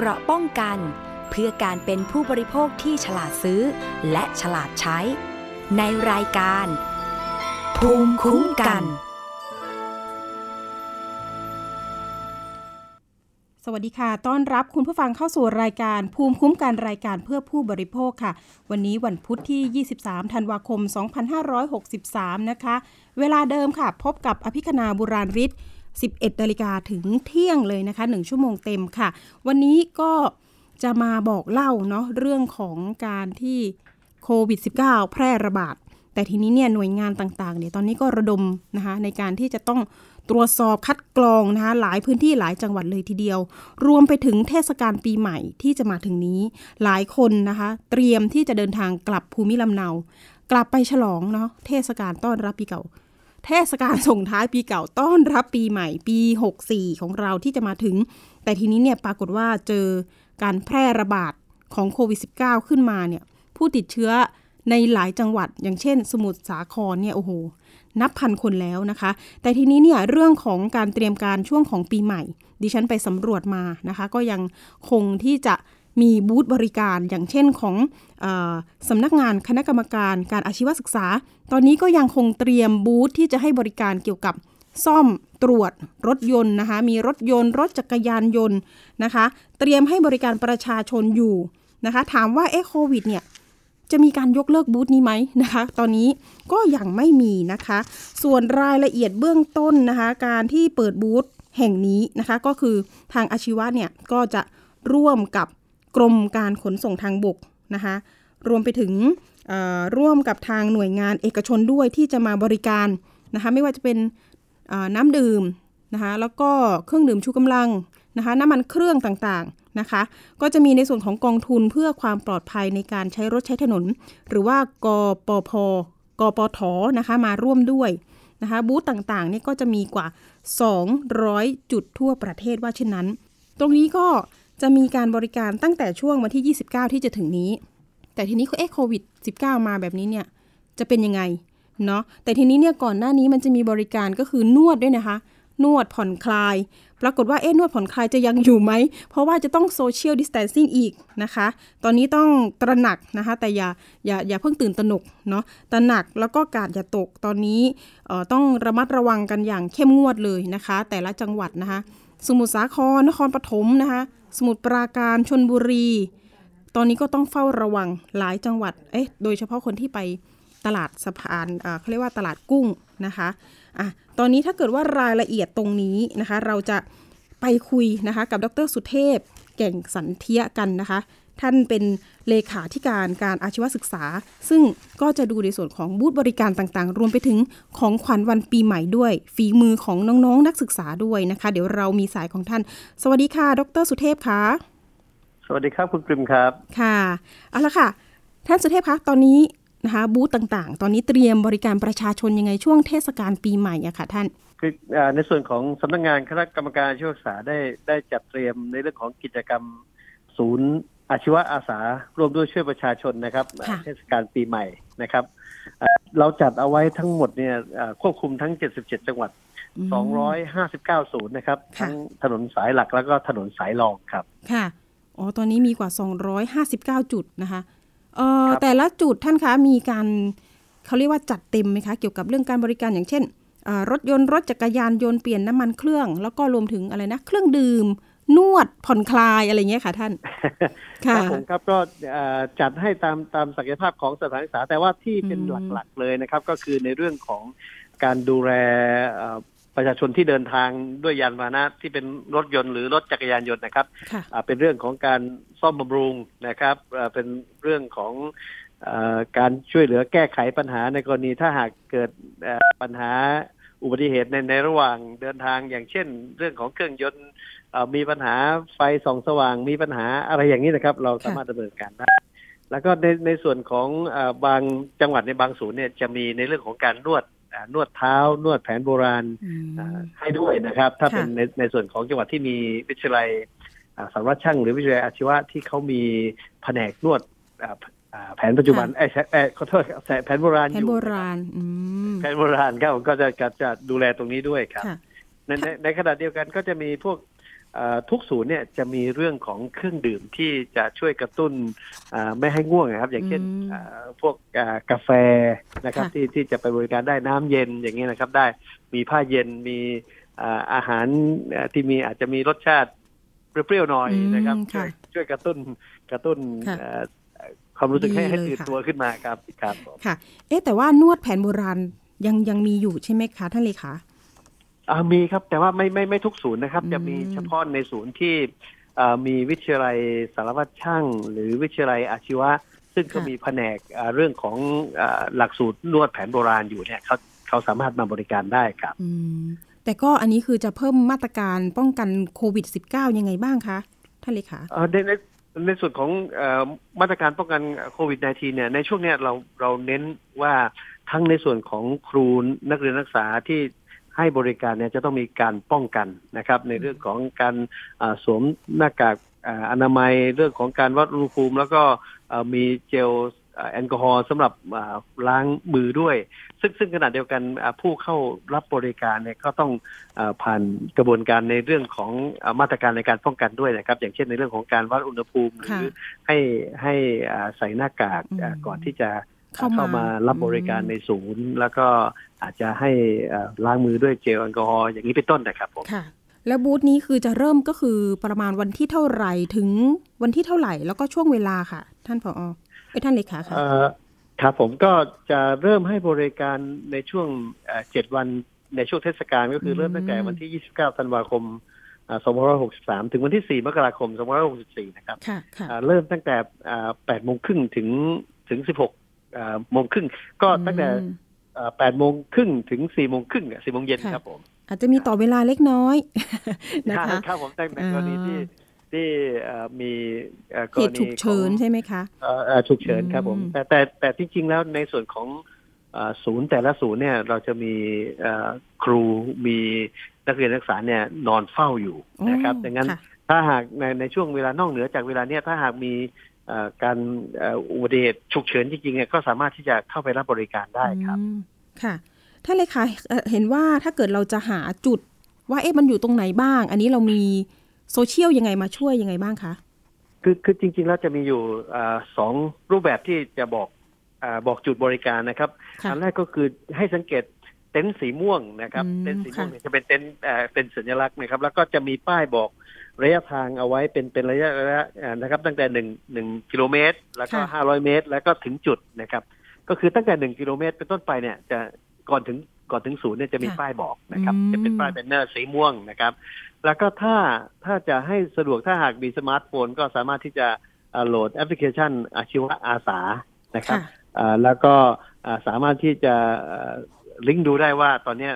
เกราะป้องกัน เพื่อการเป็นผู้บริโภคที่ฉลาดซื้อ และฉลาดใช้ ในรายการ ภูมิคุ้มกัน สวัสดีค่ะ ต้อนรับคุณผู้ฟังเข้าสู่รายการ ภูมิคุ้มกันรายการเพื่อผู้บริโภคค่ะ วันนี้วันพุธที่ 23 ธันวาคม 2563 นะคะ เวลาเดิมค่ะ พบกับอภิคณาบุราริศ 11นาฬิกาถึงเที่ยงเลยนะคะ 1 ชั่วโมงเต็มค่ะ วันนี้ก็จะมาบอกเล่าเนาะเรื่องของการที่โควิด -19 แพร่ระบาด แต่ทีนี้เนี่ยหน่วยงานต่างๆเนี่ยตอนนี้ก็ระดมนะคะในการที่จะต้องตรวจสอบคัดกรองนะคะหลายพื้นที่หลายจังหวัดเลยทีเดียว รวมไปถึงเทศกาลปีใหม่ที่จะมาถึงนี้ หลายคนนะคะ เตรียมที่จะเดินทางกลับภูมิลำเนา กลับไปฉลองเนาะเทศกาลต้อนรับปีเก่า เทศกาลส่งท้ายปีเก่าต้อนรับปีใหม่ปี 64 ของเราที่จะมาถึง แต่ทีนี้เนี่ยปรากฏว่าเจอการแพร่ระบาดของโควิด -19 ขึ้นมาเนี่ยผู้ติดเชื้อในหลายจังหวัด อย่างเช่น สมุทรสาครเนี่ยโอ้โห นับพันคนแล้วนะคะ แต่ทีนี้เนี่ยเรื่องของการเตรียมการช่วงของปีใหม่ ดิฉันไปสำรวจมานะคะ ก็ยังคงที่จะ มีบูธบริการอย่างเช่นของอสำนักงานคณะกรรมการการอาชีวศึกษา ตอนนี้ก็ยังคงเตรียมบูธที่จะให้บริการเกี่ยวกับซ่อมตรวจรถยนต์นะคะ มีรถยนต์ รถจักรยานยนต์นะคะ เตรียมให้บริการประชาชนอยู่นะคะ ถามว่าเอ๊ะโควิดเนี่ยจะมีการยกเลิกบูธนี้ไหมนะคะ ตอนนี้ก็ยังไม่มีนะคะ ส่วนรายละเอียดเบื้องต้นนะคะ การที่เปิดบูธแห่งนี้นะคะ ก็คือทางอาชีวะเนี่ยก็จะร่วมกับ กรมการขนส่งทางบกนะคะรวมไปถึงร่วมกับทางหน่วยงานเอกชนด้วยที่จะมาบริการนะคะไม่ว่าจะเป็นน้ำดื่มนะคะแล้วก็เครื่องดื่มชูกำลังนะคะน้ำมันเครื่องต่างๆนะคะก็จะมีในส่วนของกองทุนเพื่อความปลอดภัยในการใช้รถใช้ถนน หรือว่ากปพกปทนะคะมาร่วมด้วยนะคะบูธต่างๆนี่ก็จะมีกว่า 200 จุดทั่วประเทศว่าเช่นนั้น ตรงนี้ก็ จะมีการบริการตั้งแต่ช่วงวันที่ 29 ที่จะถึงนี้ แต่ทีนี้เอ๊ะโควิด -19 มาแบบนี้เนี่ย จะเป็นยังไงเนาะแต่ทีนี้เนี่ยก่อนหน้านี้มันจะมีบริการก็คือนวดด้วยนะคะ นวดผ่อนคลาย ปรากฏว่าเอ๊ะนวดผ่อนคลายจะยังอยู่ไหม เพราะว่าจะต้องโซเชียลดิส a ทนซิ่งอีกนะคะ ตอนนี้ต้องตระหนักนะคะ แต่อย่าอย่าอย่าเพิ่งตื่นตระหนกเนาะตระหนักแล้วก็กาดอย่าตกตอนนี้ต้องระมัดระวังกันอย่างเข้มงวดเลยนะคะ แต่ละจังหวัดนะคะ สมุทรสาคร นครปฐมนะคะ สมุทรปราการชนบุรี ตอนนี้ก็ต้องเฝ้าระวังหลายจังหวัด เอ๊ะ โดยเฉพาะคนที่ไปตลาดสะพานเขาเรียกว่าตลาดกุ้งนะคะอะตอนนี้ถ้าเกิดว่ารายละเอียดตรงนี้นะคะ เราจะไปคุยนะคะกับดรสุเทพ แก่งสันเทียกันนะคะ ท่านเป็นเลขาธิการการอาชีวศึกษา ซึ่งก็จะดูในส่วนของบูธบริการต่างๆ รวมไปถึงของขวัญวันปีใหม่ด้วย ฝีมือของน้องๆนักศึกษาด้วยนะคะ เดี๋ยวเรามีสายของท่าน สวัสดีค่ะ ดรสุเทพคะสวัสดีครับคุณปริมครับ ค่ะ เอาละค่ะ ท่านสุเทพคะ ตอนนี้นะคะบูธต่างๆ ตอนนี้เตรียมบริการประชาชนยังไงช่วงเทศกาลปีใหม่อะค่ะท่าน คือในส่วนของสำนักงงานคณะกรรมการอาชีวศึกษาได้ได้จัดเตรียมในเรื่องของกิจกรรมศูนย์ อาชีวะอาสาร่วมด้วยช่วยประชาชนนะครับเทศกาลปีใหม่นะครับ เราจัดเอาไว้ทั้งหมดเนี่ยควบคุมทั้ง 77 จังหวัด 259 ศูนย์นะครับ ทั้งถนนสายหลักแล้วก็ถนนสายรองครับ ค่ะ อ๋อ ตอนนี้มีกว่า 259 จุดนะคะเออแต่ละจุดท่านคะมีการเขาเรียกว่าจัดเต็มไหมคะ เกี่ยวกับเรื่องการบริการอย่างเช่นรถยนต์รถจักรยานยนต์เปลี่ยนน้ำมันเครื่อง แล้วก็รวมถึงอะไรนะเครื่องดื่ม นวดผ่อนคลายอะไรเงี้ยค่ะท่าน ค่ะผมครับก็จัดให้ตามตามศักยภาพของสถานศึกษา แต่ว่าที่เป็นหลักๆเลยนะครับ ก็คือในเรื่องของการดูแลประชาชนที่เดินทางด้วยยานพาหนะที่เป็นรถยนต์หรือรถจักรยานยนต์นะครับ เป็นเรื่องของการซ่อมบำรุงนะครับ เป็นเรื่องของการช่วยเหลือแก้ไขปัญหาในกรณีถ้าหากเกิดปัญหาอุบัติเหตุในในระหว่างเดินทางอย่างเช่น เรื่องของเครื่องยนต์ มีปัญหาไฟส่องสว่างมีปัญหาอะไรอย่างนี้นะครับ เราสามารถดำเนินการได้แล้วก็ในในส่วนของบางจังหวัดในบางศูนย์เนี่ยจะมีในเรื่องของการนวดนวดเท้านวดแผนโบราณให้ด้วยนะครับ ถ้าเป็นในในส่วนของจังหวัดที่มีวิทยาลัยสารวัตรช่างหรือวิทยาลัยอาชีวะที่เขามีแผนกนวดแผนปัจจุบันไอ้แขอโทษแผนโบราณอยู่แผนโบราณแผนโบราณครับก็จะจะดูแลตรงนี้ด้วยครับในในขณะเดียวกันก็จะมีพวก ทุกศูนย์เนี่ยจะมีเรื่องของเครื่องดื่มที่จะช่วยกระตุ้นไม่ให้ง่วงนะครับ อย่างเช่นพวกกาแฟนะครับที่ที่จะไปบริการได้น้ำเย็นอย่างเงี้ยนะครับได้มีผ้าเย็นมีอาหารที่มีอาจจะมีรสชาติเปรี้ยวๆหน่อยนะครับช่วยช่วยกระตุ้นกระตุ้นความรู้สึกให้ให้ตื่นตัวขึ้นมาครับครับค่ะ เอ๊แต่ว่านวดแผนโบราณยังยังมีอยู่ใช่ไหมคะท่านเลขาอ่า มีครับแต่ว่าไม่ไม่ไม่ทุกศูนย์นะครับ จะมีเฉพาะในศูนย์ที่มีวิทยาลัยสารวัตรช่าง หรือวิทยาลัยอาชีวะ ซึ่งก็มีแผนกเรื่องของหลักสูตรนวดแผนโบราณอยู่เนี่ยเขาเขาสามารถมาบริการได้ครับแต่ก็อันนี้คือจะเพิ่มมาตรการป้องกันโควิด -19 ยังไงบ้างคะท่านเลขาในในในส่วนของมาตรการป้องกันโควิด -19 เนี่ยในช่วงนี้เราเราเน้นว่าทั้งในส่วนของครูนักเรียนนักศึกษาที่ ให้บริการเนี่ยจะต้องมีการป้องกันนะครับ ในเรื่องของการสวมหน้ากากอนามัยเรื่องของการวัดอุณหภูมิ แล้วก็มีเจลแอลกอฮอล์สำหรับล้างมือด้วย ซึ่งซึ่งขณะเดียวกันผู้เข้ารับบริการเนี่ยก็ต้องผ่านกระบวนการในเรื่องของมาตรการในการป้องกันด้วยนะครับ อย่างเช่นในเรื่องของการวัดอุณหภูมิ หรือให้ให้ใส่หน้ากากก่อนที่จะ เข้ามารับบริการในศูนย์ แล้วก็อาจจะให้ล้างมือด้วยเจลแอลกอฮอล์อย่างนี้เป็นต้นนะครับผมค่ะ แล้วบูธนี้คือจะเริ่มก็คือประมาณวันที่เท่าไหร่ถึงวันที่เท่าไหร่แล้วก็ช่วงเวลาค่ะ ท่านผอไอ้ท่านเลขาค่ะครับผมก็จะเริ่มให้บริการในช่วงเจ็ดวันในช่วงเทศกาลก็คือเริ่มตั้งแต่วันที่ 29 ธันวาคม2563 ถึงวันที่ 4 มกราคม 2564 นะครับ เริ่มตั้งแต่8โมงครึ่งถึงถึง 16 โมงครึ่งก็ตั้งแต่8โมงครึ่งถึง4โมงครึ่ง4โมงเย็นครับผมอาจจะมีต่อเวลาเล็กน้อยนะคะครับผมตั้งแต่กรณีที่ที่มีกรณีฉุกเฉินใช่ไหมคะฉุกเฉินครับผมแต่แต่แต่ที่จริงแล้วในส่วนของศูนย์แต่ละศูนย์เนี่ยเราจะมีครูมีนักเรียนนักศึกษาเนี่ยนอนเฝ้าอยู่นะครับดังนั้นถ้าหากในในช่วงเวลานอกเหนือจากเวลาเนี้ยถ้าหากมี การอุบัติเหตุฉุกเฉินจริงๆเนี่ยก็สามารถที่จะเข้าไปรับบริการได้ครับค่ะท่านเลขาเห็นว่าถ้าเกิดเราจะหาจุดว่าเอ๊ะมันอยู่ตรงไหนบ้าง อันนี้เรามีโซเชียลยังไงมาช่วยยังไงบ้างคะคือคือจริง ๆ แล้วจะมีอยู่อสองรูปแบบที่จะบอกอบอกจุดบริการนะครับอันแรกก็คือให้สังเกตเต็นท์สีม่วงนะครับ เต็นท์สีม่วงจะเป็นเต็นท์เป็นสัญลักษณ์นะครับ แล้วก็จะมีป้ายบอก ระยะทางเอาไว้เป็นเป็นระยะระยะนะครับ ตั้งแต่หนึ่งหนึ่งกิโลเมตร แล้วก็ห้าร้อยเมตร แล้วก็ถึงจุดนะครับ ก็คือตั้งแต่หนึ่งกิโลเมตรเป็นต้นไปเนี่ยจะก่อนถึงก่อนถึงศูนย์เนี่ยจะมีป้ายบอกนะครับ จะเป็นป้ายแบนเนอร์สีม่วงนะครับ แล้วก็ถ้าถ้าจะให้สะดวกถ้าหากมีสมาร์ทโฟน ก็สามารถที่จะโหลดแอปพลิเคชันอาชีวะอาสานะครับแล้วก็สามารถที่จะลิงก์ดูได้ว่าตอนนี้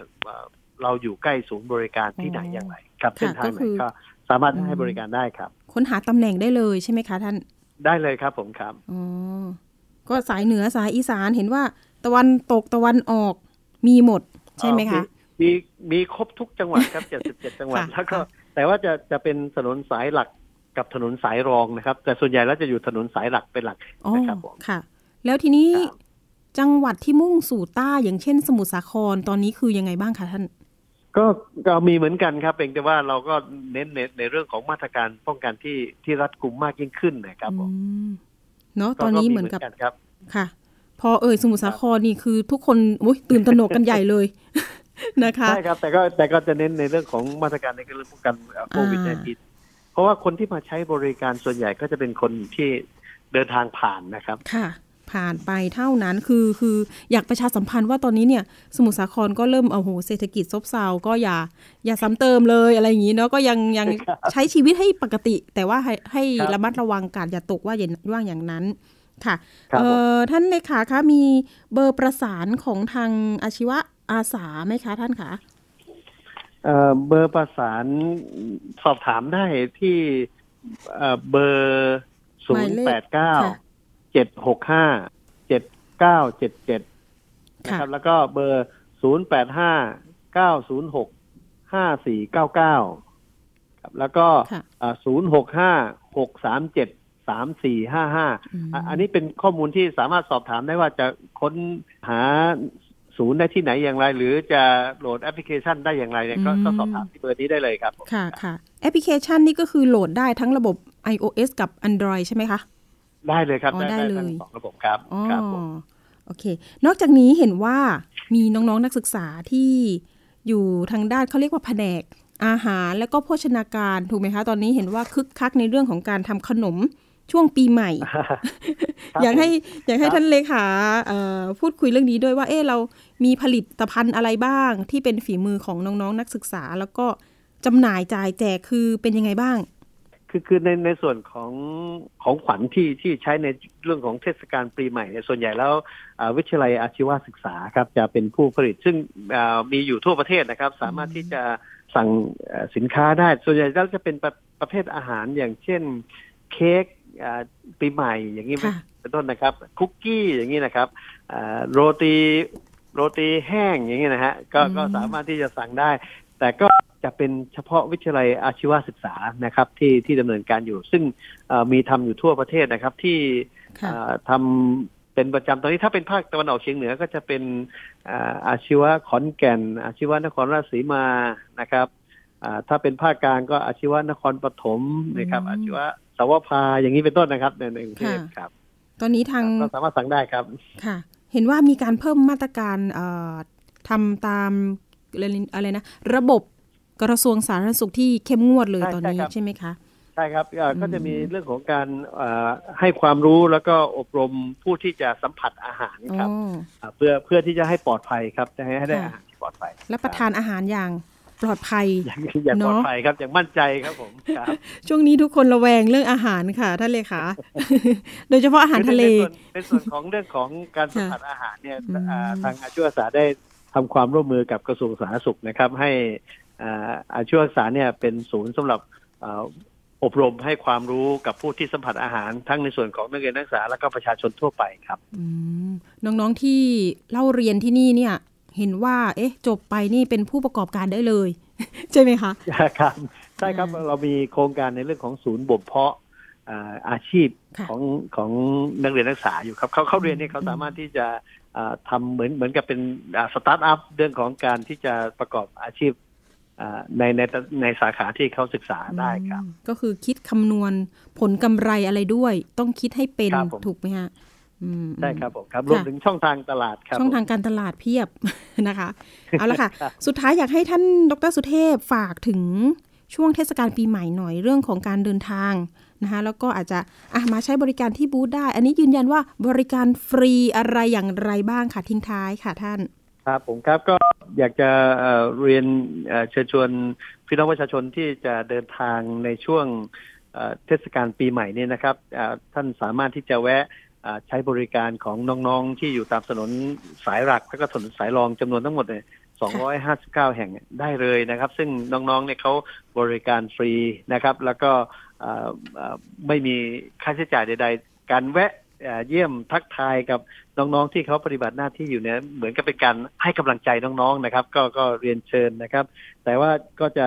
เราอยู่ใกล้ศูนย์บริการที่ไหนอย่างไร ครับเส้นทางไหนก็ สามารถให้บริการได้ครับ ค้นหาตำแหน่งได้เลยใช่ไหมคะท่าน ได้เลยครับผมครับ อ๋อ ก็สายเหนือสายอีสานเห็นว่า ตะวันตกตะวันออกมีหมดใช่ไหมคะ มีมีครบทุกจังหวัดครับเจ็ดสิบเจ็ดจังหวัด แล้วก็แต่ว่าจะจะเป็นถนนสายหลักกับถนนสายรองนะครับ แต่ส่วนใหญ่แล้วจะอยู่ถนนสายหลักเป็นหลักนะครับผมค่ะ แล้วทีนี้จังหวัดที่มุ่งสู่ใต้อย่างเช่น สมุทรสาครตอนนี้คือยังไงบ้างคะท่าน ก็ก็มีเหมือนกันครับเพียงแต่ว่าเราก็เน้นในในเรื่องของมาตรการป้องกันที่ที่รัดกุมมากยิ่งขึ้นนะครับผมเนาะตอนนี้เหมือนกับค่ะ พอเอ่ยสมุทรสาครนี่คือทุกคนอุ้ยตื่นตระหนกกันใหญ่เลยนะคะใช่ครับแต่ก็แต่ก็จะเน้นในเรื่องของมาตรการในการป้องกันโควิด -19 เพราะว่าคนที่มาใช้บริการส่วนใหญ่ก็จะเป็นคนที่เดินทางผ่านนะครับ ค่ะ ผ่านไปเท่านั้นคือคืออยากประชาสัมพันธ์ว่าตอนนี้เนี่ยสมุทรสาครก็เริ่มเอาโหเศรษฐกิจซบเซาก็อย่า อย่าซ้ำเติมเลยอะไรอย่างนี้เนาะก็ยังยังใช้ชีวิตให้ปกติ แต่ว่าให้ให้ระมัดระวังการอย่าตกว่าอย่างว่าอย่างนั้นค่ะเอ่อท่านเลขาคะมีเบอร์ประสานของทางอาชีวะอาสาไหมคะท่านคะเอ่อเบอร์ประสานสอบถามได้ที่เอ่อเบอร์ศูนย์แปดเก้า เจ็ดหกห้าเจ็ดเก้าเจ็ดเจ็ดนะครับ แล้วก็เบอร์ศูนย์แปดห้าเก้าศูนย์หกห้าสี่เก้าเก้าแล้วก็ศูนย์หกห้าหกสามเจ็ดสามสี่ห้าห้าอันนี้เป็นข้อมูลที่สามารถสอบถามได้ว่าจะค้นหาศูนย์ได้ที่ไหนอย่างไร หรือจะโหลดแอปพลิเคชันได้อย่างไรเนี่ยก็สอบถามที่เบอร์นี้ได้เลยครับ ค่ะค่ะแอปพลิเคชันนี่ก็คือโหลดได้ทั้งระบบ iOS กับ Android ใช่ไหมคะ ได้เลยครับ ได้เลยทั้งสองระบบครับอ๋อครับผมโอเค นอกจากนี้เห็นว่ามีน้องๆนักศึกษาที่อยู่ทางด้านเขาเรียกว่าแผนกอาหารแล้วก็โภชนาการถูกไหมคะ ตอนนี้เห็นว่าคึกคักในเรื่องของการทำขนมช่วงปีใหม่ อยากให้อยากให้ท่านเลขาพูดคุยเรื่องนี้ด้วยว่า เออเรามีผลิตภัณฑ์อะไรบ้างที่เป็นฝีมือของน้องๆนักศึกษา แล้วก็จำหน่ายจ่ายแจกคือเป็นยังไงบ้าง คือคือในในส่วนของของขวัญที่ที่ใช้ในเรื่องของเทศกาลปีใหม่เนี่ยส่วนใหญ่แล้ววิทยาลัยอาชีวศึกษาครับจะเป็นผู้ผลิต ซึ่งมีอยู่ทั่วประเทศนะครับ สามารถที่จะสั่งสินค้าได้ ส่วนใหญ่แล้วจะเป็นประประเภทอาหารอย่างเช่นเค้กปีใหม่อย่างนี้เป็นต้นนะครับ คุกกี้อย่างนี้นะครับโรตีโรตีแห้งอย่างนี้นะฮะก็ก็สามารถที่จะสั่งได้ แต่ก็ จะเป็นเฉพาะวิทยาลัยอาชีวศึกษานะครับที่ที่ดำเนินการอยู่ ซึ่งมีทำอยู่ทั่วประเทศนะครับที่ทำเป็นประจำตอนนี้ถ้าเป็นภาคตะวันออกเฉียงเหนือก็จะเป็นอาชีวะขอนแก่น อาชีวะนครราชสีมานะครับถ้าเป็นภาคกลางก็อาชีวะนครปฐมนะครับ อาชีวะสาวพาอย่างนี้เป็นต้นนะครับในกรุงเทพครับ ตอนนี้ทางก็สามารถสั่งได้ครับค่ะ เห็นว่ามีการเพิ่มมาตรการทำตามอะไรนะ ระบบ กระทรวงสาธารณสุขที่เข้มงวดเลยตอนนี้ใช่ไหมคะใช่ครับก็จะมีเรื่องของการให้ความรู้แล้วก็อบรมผู้ที่จะสัมผัสอาหารครับเพื่อเพื่อที่จะให้ปลอดภัยครับจะให้ได้อาหารที่ปลอดภัย และประทานอาหารอย่างปลอดภัยอย่างปลอดภัยครับอย่างมั่นใจครับผมครับ ช่วงนี้ทุกคนระแวงเรื่องอาหารค่ะท่านเลยค่ะโดยเฉพาะอาหารทะเลในส่วนของเรื่องของการสัมผัสอาหารเนี่ยทางอาชีวศึกษาได้ทำความร่วมมือกับกระทรวงสาธารณสุขนะครับ ให้ อาชีวศึกษาเนี่ยเป็นศูนย์สำหรับอบรมให้ความรู้กับผู้ที่สัมผัสอาหาร ทั้งในส่วนของนักเรียนนักศึกษาและก็ประชาชนทั่วไปครับน้องๆที่เล่าเรียนที่นี่เนี่ย เห็นว่า เอ๊ะ จบไปนี่เป็นผู้ประกอบการได้เลย ใช่ไหมคะครับใช่ครับเรามีโครงการในเรื่องของศูนย์บ่มเพาะอาชีพของของนักเรียนนักศึกษาอยู่ครับเขาเขาเรียนเนี่ยเขาสามารถที่จะทำเหมือนเหมือนกับเป็นสตาร์ทอัพเรื่องของการที่จะประกอบอาชีพ ในในในสาขาที่เขาศึกษาได้ครับ ก็คือคิดคำนวณผลกำไรอะไรด้วย ต้องคิดให้เป็นถูกไหมฮะใช่ครับผมครับรวมถึงช่องทางตลาดครับ ช่องทางการตลาดเพียบนะคะ เอาละค่ะ สุดท้ายอยากให้ท่านดรสุเทพฝากถึงช่วงเทศกาลปีใหม่หน่อยเรื่องของการเดินทางนะคะแล้วก็อาจจะะมาใช้บริการที่บูธได้ อันนี้ยืนยันว่าบริการฟรีอะไรอย่างไรบ้างค่ะทิ้งท้ายค่ะท่าน ครับผมครับก็อยากจะเรียนเชิญชวนพี่น้องประชาชนที่จะเดินทางในช่วงเทศกาลปีใหม่นี่นะครับท่านสามารถที่จะแวะใช้บริการของน้องๆ ที่อยู่ตามถนนสายหลักและก็ถนนสายรองจำนวนทั้งหมดเนี่ย259 แห่งได้เลยนะครับ ซึ่งน้องๆเนี่ยเขาบริการฟรีนะครับ แล้วก็ไม่มีค่าใช้จ่ายใด ๆ การแวะ เยี่ยมทักทายกับน้องๆที่เขาปฏิบัติหน้าที่อยู่เนี่ยเหมือนกับเป็นการให้กำลังใจน้องๆนะครับ ก็ก็เรียนเชิญนะครับ แต่ว่าก็จะ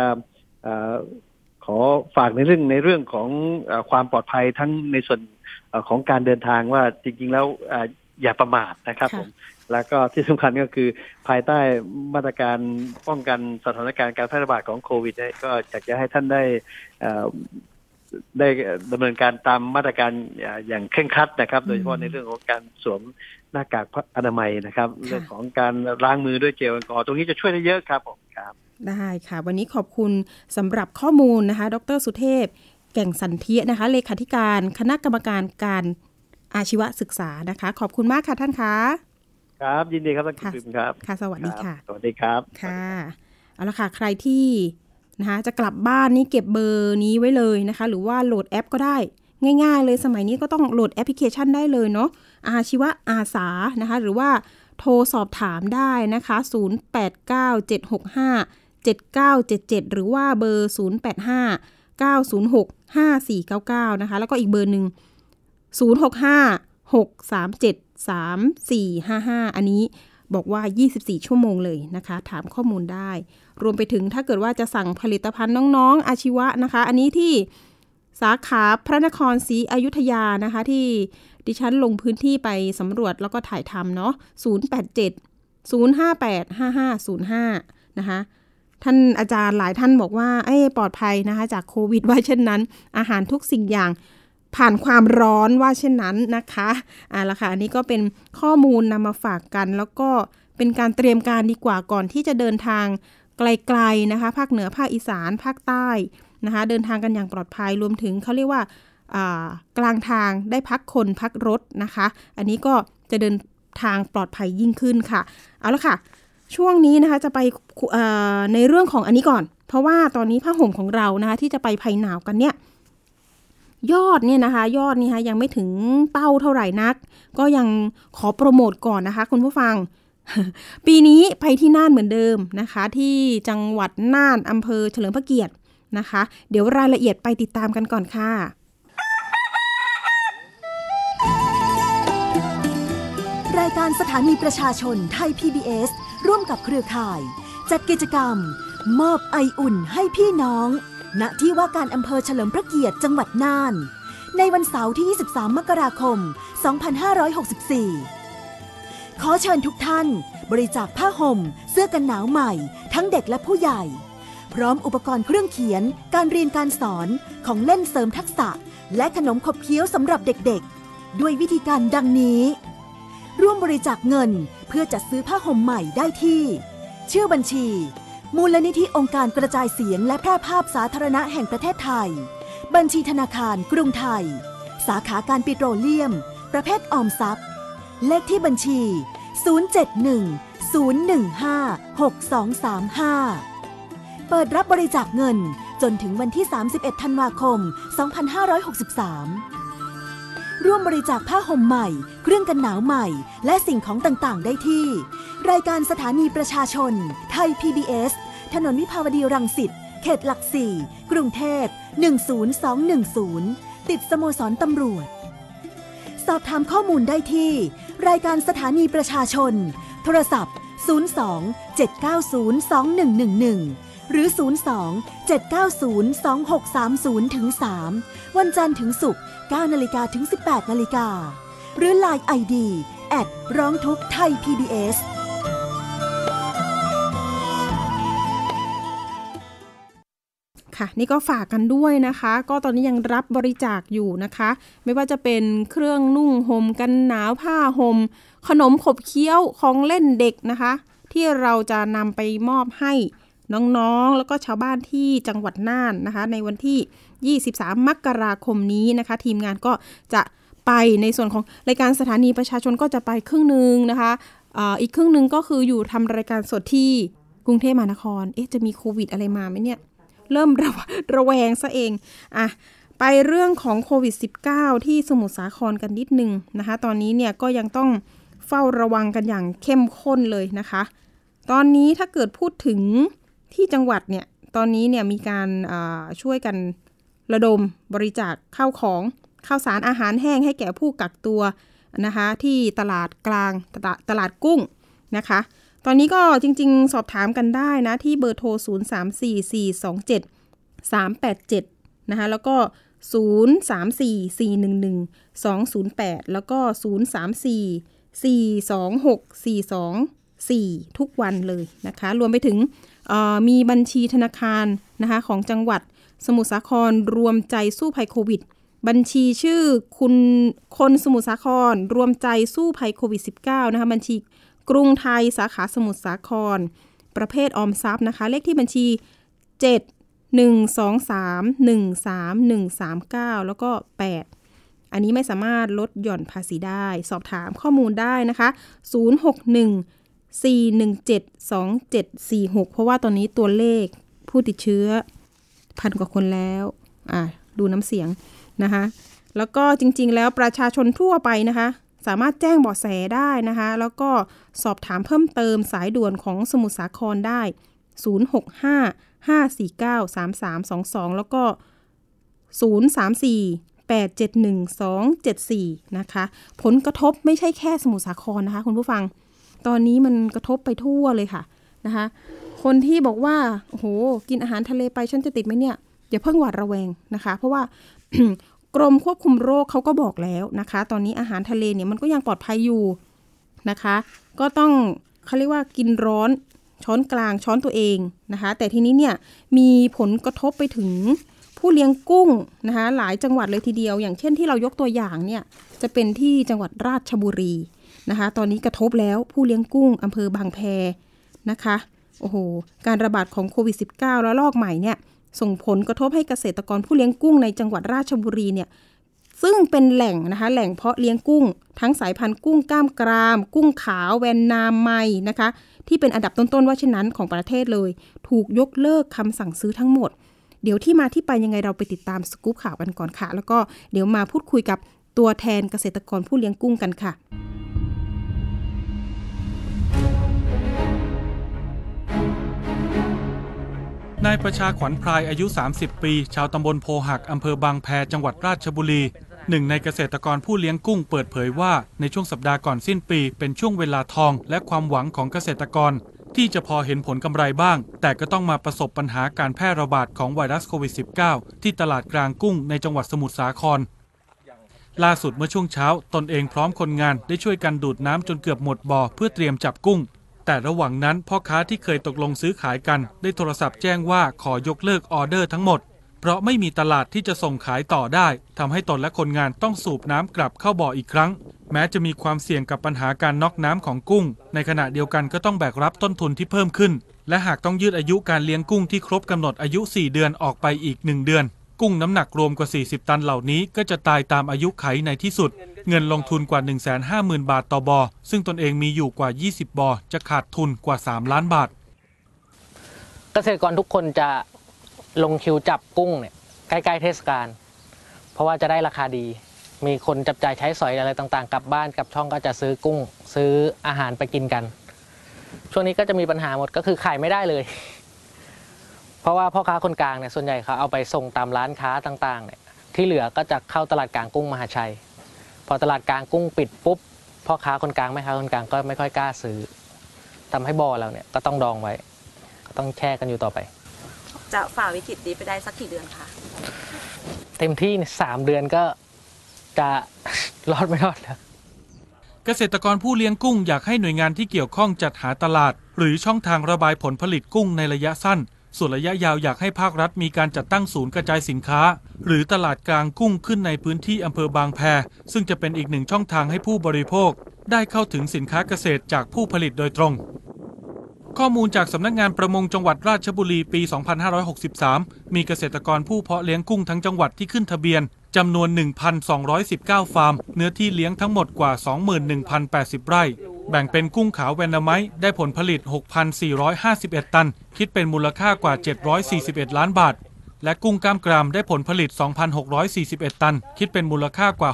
ขอฝากในเรื่องในเรื่องของความปลอดภัยทั้งในส่วนของการเดินทางว่าจริงๆแล้วอย่าประมาทนะครับผมแล้วก็ที่สำคัญก็คือภายใต้มาตรการป้องกันสถานการณ์การแพร่ระบาดของโควิดก็อยากจะให้ท่านได้ ได้ดำเนินการตามมาตรการอย่างเคร่งครัดนะครับ โดยเฉพาะในเรื่องของการสวมหน้ากากอนามัยนะครับ เรื่องของการล้างมือด้วยเจลแอลกอฮอล์ตรงนี้จะช่วยได้เยอะครับผมครับ ได้ค่ะ วันนี้ขอบคุณสำหรับข้อมูลนะคะ ดรสุเทพ แก่งสันเทียนะคะ เลขาธิการคณะกรรมการการอาชีวศึกษานะคะ ขอบคุณมากค่ะท่านคะครับ ยินดีครับท่านคุณพิมครับค่ะ สวัสดีค่ะ สวัสดีครับค่ะเอาละค่ะใครที่ นะคะจะกลับบ้านนี่เก็บเบอร์นี้ไว้เลยนะคะ หรือว่าโหลดแอปก็ได้ ง่าย ๆ เลยสมัยนี้ก็ต้องโหลดแอปพลิเคชันได้เลยเนาะอาชีวะอาสานะคะหรือว่าโทรสอบถามได้นะคะ 0897657977 หรือว่าเบอร์ 085 906 5499 นะคะ แล้วก็อีกเบอร์หนึ่ง 065 637 3455 อันนี้ บอกว่า 24 ชั่วโมงเลยนะคะ ถามข้อมูลได้ รวมไปถึงถ้าเกิดว่าจะสั่งผลิตภัณฑ์น้องๆ อาชีวะนะคะ อันนี้ที่สาขาพระนครศรีอยุธยานะคะ ที่ดิฉันลงพื้นที่ไปสำรวจแล้วก็ถ่ายทำเนาะ 087 0585505 นะคะ ท่านอาจารย์หลายท่านบอกว่าไอ้ปลอดภัยนะคะ จากโควิดไว่าเช่นนั้น อาหารทุกสิ่งอย่าง ผ่านความร้อนว่าเช่นนั้นนะคะอ่าละค่ะอันนี้ก็เป็นข้อมูลนำมาฝากกัน แล้วก็เป็นการเตรียมการดีกว่าก่อนที่จะเดินทางไกลๆนะคะ ภาคเหนือภาคอีสาน ภาคใต้นะคะ เดินทางกันอย่างปลอดภัยรวมถึงเขาเรียกว่ากลางทางได้พักคนพักรถนะคะ อันนี้ก็จะเดินทางปลอดภัยยิ่งขึ้นค่ะ เอาละค่ะ ช่วงนี้นะคะจะไปในเรื่องของอันนี้ก่อน เพราะว่าตอนนี้ผ้าห่มของเรานะคะที่จะไปภัยหนาวกันเนี่ย ยอดเนี่ยนะคะ ยอดนี่คะยังไม่ถึงเป้าเท่าไหร่นัก ก็ยังขอโปรโมทก่อนนะคะ คุณผู้ฟัง ปีนี้ไปที่น่านเหมือนเดิมนะคะ ที่จังหวัดน่านอำเภอเฉลิมพระเกียรตินะคะ เดี๋ยวรายละเอียดไปติดตามกันก่อนค่ะรายการสถานีประชาชนไทย PBS ร่วมกับเครือข่าย จัดกิจกรรม มอบไออุ่นให้พี่น้อง ณที่ว่าการอำเภอเฉลิมพระเกียรติจังหวัดน่าน ในวันเสาร์ที่ 23 มกราคม 2564 ขอเชิญทุกท่านบริจาคผ้าห่ม เสื้อกันหนาวใหม่ ทั้งเด็กและผู้ใหญ่ พร้อมอุปกรณ์เครื่องเขียน การเรียนการสอนของเล่นเสริมทักษะ และขนมขบเคี้ยวสำหรับเด็กๆ ด้วยวิธีการดังนี้ ร่วมบริจาคเงินเพื่อจัดซื้อผ้าห่มใหม่ได้ที่ ชื่อบัญชี มูลนิธิองค์การกระจายเสียงและแพร่ภาพสาธารณะแห่งประเทศไทย บัญชีธนาคารกรุงไทย สาขาการปิโตรเลียม ประเภทออมทรัพย์ เลขที่บัญชี 071-015-6235 เปิดรับบริจาคเงินจนถึงวันที่ 31 ธันวาคม 2563ร่วมบริจาคผ้าห่มใหม่ เครื่องกันหนาวใหม่ และสิ่งของต่าง ๆ ได้ที่ รายการสถานีประชาชน ไทย PBS ถนนวิภาวดีรังสิต เขตหลักสี่ กรุงเทพ 10210 ติดสโมสรตำรวจ สอบถามข้อมูลได้ที่ รายการสถานีประชาชน โทรศัพท์ 02 790 2111 หรือ 02 790 2630ถึง3วันจันทร์ถึงศุกร์9นาฬิกาถึง 18นาฬิกาหรือ Line ID แอดร้องทุกไทย PBS ค่ะ นี่ก็ฝากกันด้วยนะคะ ก็ตอนนี้ยังรับบริจาคอยู่นะคะ ไม่ว่าจะเป็นเครื่องนุ่งห่มกันหนาวผ้าห่มขนมขบเคี้ยวของเล่นเด็กนะคะ ที่เราจะนำไปมอบให้น้องๆ แล้วก็ชาวบ้านที่จังหวัดน่านนะคะ ในวันที่ 23 มกราคมนี้นะคะ ทีมงานก็จะไปในส่วนของรายการสถานีประชาชนก็จะไปครึ่งหนึ่งนะคะอีกครึ่งหนึ่งก็คืออยู่ทำรายการสดที่กรุงเทพมหานคร เอ๊ะ จะมีโควิดอะไรมาไหมเนี่ย เริ่มระระแวงซะเองอะไปเรื่องของโควิด -19 ที่สมุทรสาครกันนิดนึงนะคะ ตอนนี้เนี่ยก็ยังต้องเฝ้าระวังกันอย่างเข้มข้นเลยนะคะ ตอนนี้ถ้าเกิดพูดถึงที่จังหวัดเนี่ย ตอนนี้เนี่ยมีการช่วยกันระดมบริจาคข้าวของข้าวสารอาหารแห้งให้แก่ผู้กักตัวนะคะ ที่ตลาดกลางตตลาดกุ้งนะคะ ตอนนี้ก็จริง ๆ สอบถามกันได้นะ ที่เบอร์โทร 0 3 4 4 2 7 3 8 7 นะคะ แล้วก็ 0 3 4 4 1 1 2 0 8 แล้วก็ 0 3 4 4 2 6 4 2 4 ทุกวันเลยนะคะ รวมไปถึงมีบัญชีธนาคารนะคะของจังหวัดสมุทรสาครรวมใจสู้ภัยโควิด บัญชีชื่อคุณคนสมุทรสาคร รวมใจสู้ภัยโควิด -19 นะคะบัญชี กรุงไทยสาขาสมุทรสาคร ประเภทออมทรัพย์นะคะ เลขที่บัญชี 7 1 2 3 1 3 1 3 9 แล้วก็ 8 อันนี้ไม่สามารถลดหย่อนภาษีได้ สอบถามข้อมูลได้นะคะ 061 417 2746 เพราะว่าตอนนี้ตัวเลขผู้ติดเชื้อพันกว่าคนแล้วอะดูน้ำเสียงนะคะ แล้วก็จริงๆ แล้วประชาชนทั่วไปนะคะ สามารถแจ้งเบาะแสได้นะคะ แล้วก็สอบถามเพิ่มเติมสายด่วนของสมุทรสาครได้ 065 549 3322 แล้วก็ 034 871 274 นะคะ ผลกระทบไม่ใช่แค่สมุทรสาครนะคะ คุณผู้ฟัง ตอนนี้มันกระทบไปทั่วเลยค่ะนะคะ คนที่บอกว่าโอ้โหกินอาหารทะเลไปฉันจะติดไหมเนี่ยอย่าเพิ่งหวาดระแวงนะคะ เพราะว่า กรมควบคุมโรคเขาก็บอกแล้วนะคะ ตอนนี้อาหารทะเลเนี่ยมันก็ยังปลอดภัยอยู่นะคะ ก็ต้องเขาเรียกว่ากินร้อนช้อนกลางช้อนตัวเองนะคะ แต่ทีนี้เนี่ยมีผลกระทบไปถึงผู้เลี้ยงกุ้งนะคะหลายจังหวัดเลยทีเดียว อย่างเช่นที่เรายกตัวอย่างเนี่ยจะเป็นที่จังหวัดราชบุรีนะคะ ตอนนี้กระทบแล้วผู้เลี้ยงกุ้งอำเภอบางแพนะคะโอ้โหการระบาดของโควิด -19 แล้วลอกใหม่เนี่ย ส่งผลกระทบให้เกษตรกรผู้เลี้ยงกุ้งในจังหวัดราชบุรีเนี่ยซึ่งเป็นแหล่งนะคะแหล่งเพาะเลี้ยงกุ้ง ทั้งสายพันธุ์กุ้งก้ามกราม กุ้งขาวแวนนามไมนะคะ ที่เป็นอันดับต้นๆว่าเช่นนั้นของประเทศเลย ถูกยกเลิกคำสั่งซื้อทั้งหมด เดี๋ยวที่มาที่ไปยังไงเราไปติดตามสกู๊ปข่าวกันก่อนค่ะ แล้วก็เดี๋ยวมาพูดคุยกับตัวแทนเกษตรกรผู้เลี้ยงกุ้งกันค่ะ นายประชาขวัญพรายอายุ 30 ปี ชาวตำบลโพหักอำเภอบางแพจังหวัดราชบุรี หนึ่งในเกษตรกรผู้เลี้ยงกุ้งเปิดเผยว่า ในช่วงสัปดาห์ก่อนสิ้นปี เป็นช่วงเวลาทอง และความหวังของเกษตรกร ที่จะพอเห็นผลกำไรบ้าง แต่ก็ต้องมาประสบปัญหาการแพร่ระบาดของไวรัสโควิด -19 ที่ตลาดกลางกุ้งในจังหวัดสมุทรสาคร ล่าสุดเมื่อช่วงเช้า ตนเองพร้อมคนงานได้ช่วยกันดูดน้ำจนเกือบหมดบ่อเพื่อเตรียมจับกุ้ง แต่ระหว่างนั้นพ่อค้าที่เคยตกลงซื้อขายกัน ได้โทรศัพท์แจ้งว่าขอยกเลิกออเดอร์ทั้งหมด เพราะไม่มีตลาดที่จะส่งขายต่อได้ทำให้ตนและคนงานต้องสูบน้ำกลับเข้าบ่ออีกครั้ง แม้จะมีความเสี่ยงกับปัญหาการน็อกน้ำของกุ้ง ในขณะเดียวกันก็ต้องแบกรับต้นทุนที่เพิ่มขึ้น และหากต้องยืดอายุการเลี้ยงกุ้งที่ครบกำหนดอายุ 4 เดือนออกไปอีก 1 เดือน กุ้งน้ำหนักรวมกว่า 40 ตันเหล่านี้ก็จะตายตามอายุไขในที่สุด เงินลงทุนกว่า 150,000 บาทต่อบอ ซึ่งตนเองมีอยู่กว่า 20 บอ จะขาดทุนกว่า 3 ล้านบาท เกษตรกรทุกคนจะลงคิวจับกุ้งเนี่ยใกล้ๆเทศกาลเพราะว่าจะได้ราคาดี มีคนจับจ่ายใช้สอยอะไรต่างๆ กลับบ้านกลับช่องก็จะซื้อกุ้ง ซื้ออาหารไปกินกัน ช่วงนี้ก็จะมีปัญหาหมดก็คือขายไม่ได้เลย เพราะว่าพ่อค้าคนกลางเนี่ยส่วนใหญ่เขาเอาไปส่งตามร้านค้าต่างๆเนี่ยที่เหลือก็จะเข้าตลาดกลางกุ้งมหาชัย พอตลาดกลางกุ้งปิดปุ๊บพ่อค้าคนกลางแม่ค้าคนกลางก็ไม่ค่อยกล้าซื้อทำให้บ่อเราเนี่ยก็ต้องดองไว้ ก็ต้องแช่กันอยู่ต่อไป จะฝ่าวิกฤตนี้ไปได้สักกี่เดือนคะเต็มที่เนี่ยสามเดือนก็จะรอดไม่รอดแล้วเกษตรกรผู้เลี้ยงกุ้งอยากให้หน่วยงานที่เกี่ยวข้องจัดหาตลาด หรือช่องทางระบายผลผลิตกุ้งในระยะสั้น ส่วนระยะยาวอยากให้ภาครัฐมีการจัดตั้งศูนย์กระจายสินค้า หรือตลาดกลางกุ้งขึ้นในพื้นที่อำเภอบางแพ ซึ่งจะเป็นอีกหนึ่งช่องทางให้ผู้บริโภค ได้เข้าถึงสินค้าเกษตรจากผู้ผลิตโดยตรงข้อมูลจากสำนักงานประมงจังหวัดราชบุรีปี 2563 มีเกษตรกรผู้เพาะเลี้ยงกุ้งทั้งจังหวัดที่ขึ้นทะเบียน จำนวน 1,219 ฟาร์ม เนื้อที่เลี้ยงทั้งหมดกว่า 21,080 ไร่ แบ่งเป็นกุ้งขาวแวนนาไมต์ได้ผลผลิต 6,451 ตัน คิดเป็นมูลค่ากว่า 741 ล้านบาท และกุ้งกล้ามกรามได้ผลผลิต 2,641 ตัน คิดเป็นมูลค่ากว่า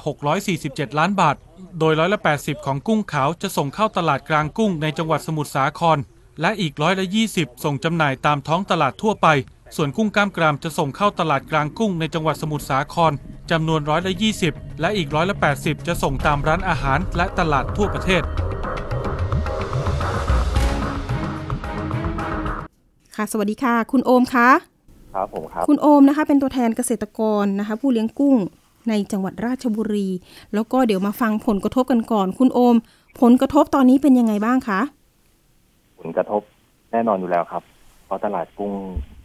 647 ล้านบาท โดยร้อยละ 80 ของกุ้งขาวจะส่งเข้าตลาดกลางกุ้งในจังหวัดสมุทรสาคร และอีกร้อยละ 20 ส่งจำหน่ายตามท้องตลาดทั่วไป ส่วนกุ้งกล้ามกรามจะส่งเข้าตลาดกลางกุ้งในจังหวัดสมุทรสาครจำนวนร้อยละ20 และอีกร้อยละ80 จะส่งตามร้านอาหารและตลาดทั่วประเทศ ค่ะ สวัสดีค่ะ คุณโอมคะครับผมครับคุณโอมนะคะ เป็นตัวแทนเกษตรกรนะคะ ผู้เลี้ยงกุ้งในจังหวัดราชบุรี แล้วก็เดี๋ยวมาฟังผลกระทบกันก่อน คุณโอม ผลกระทบตอนนี้เป็นยังไงบ้างคะผลกระทบแน่นอนอยู่แล้วครับเพ ราะตลาดกุ้ง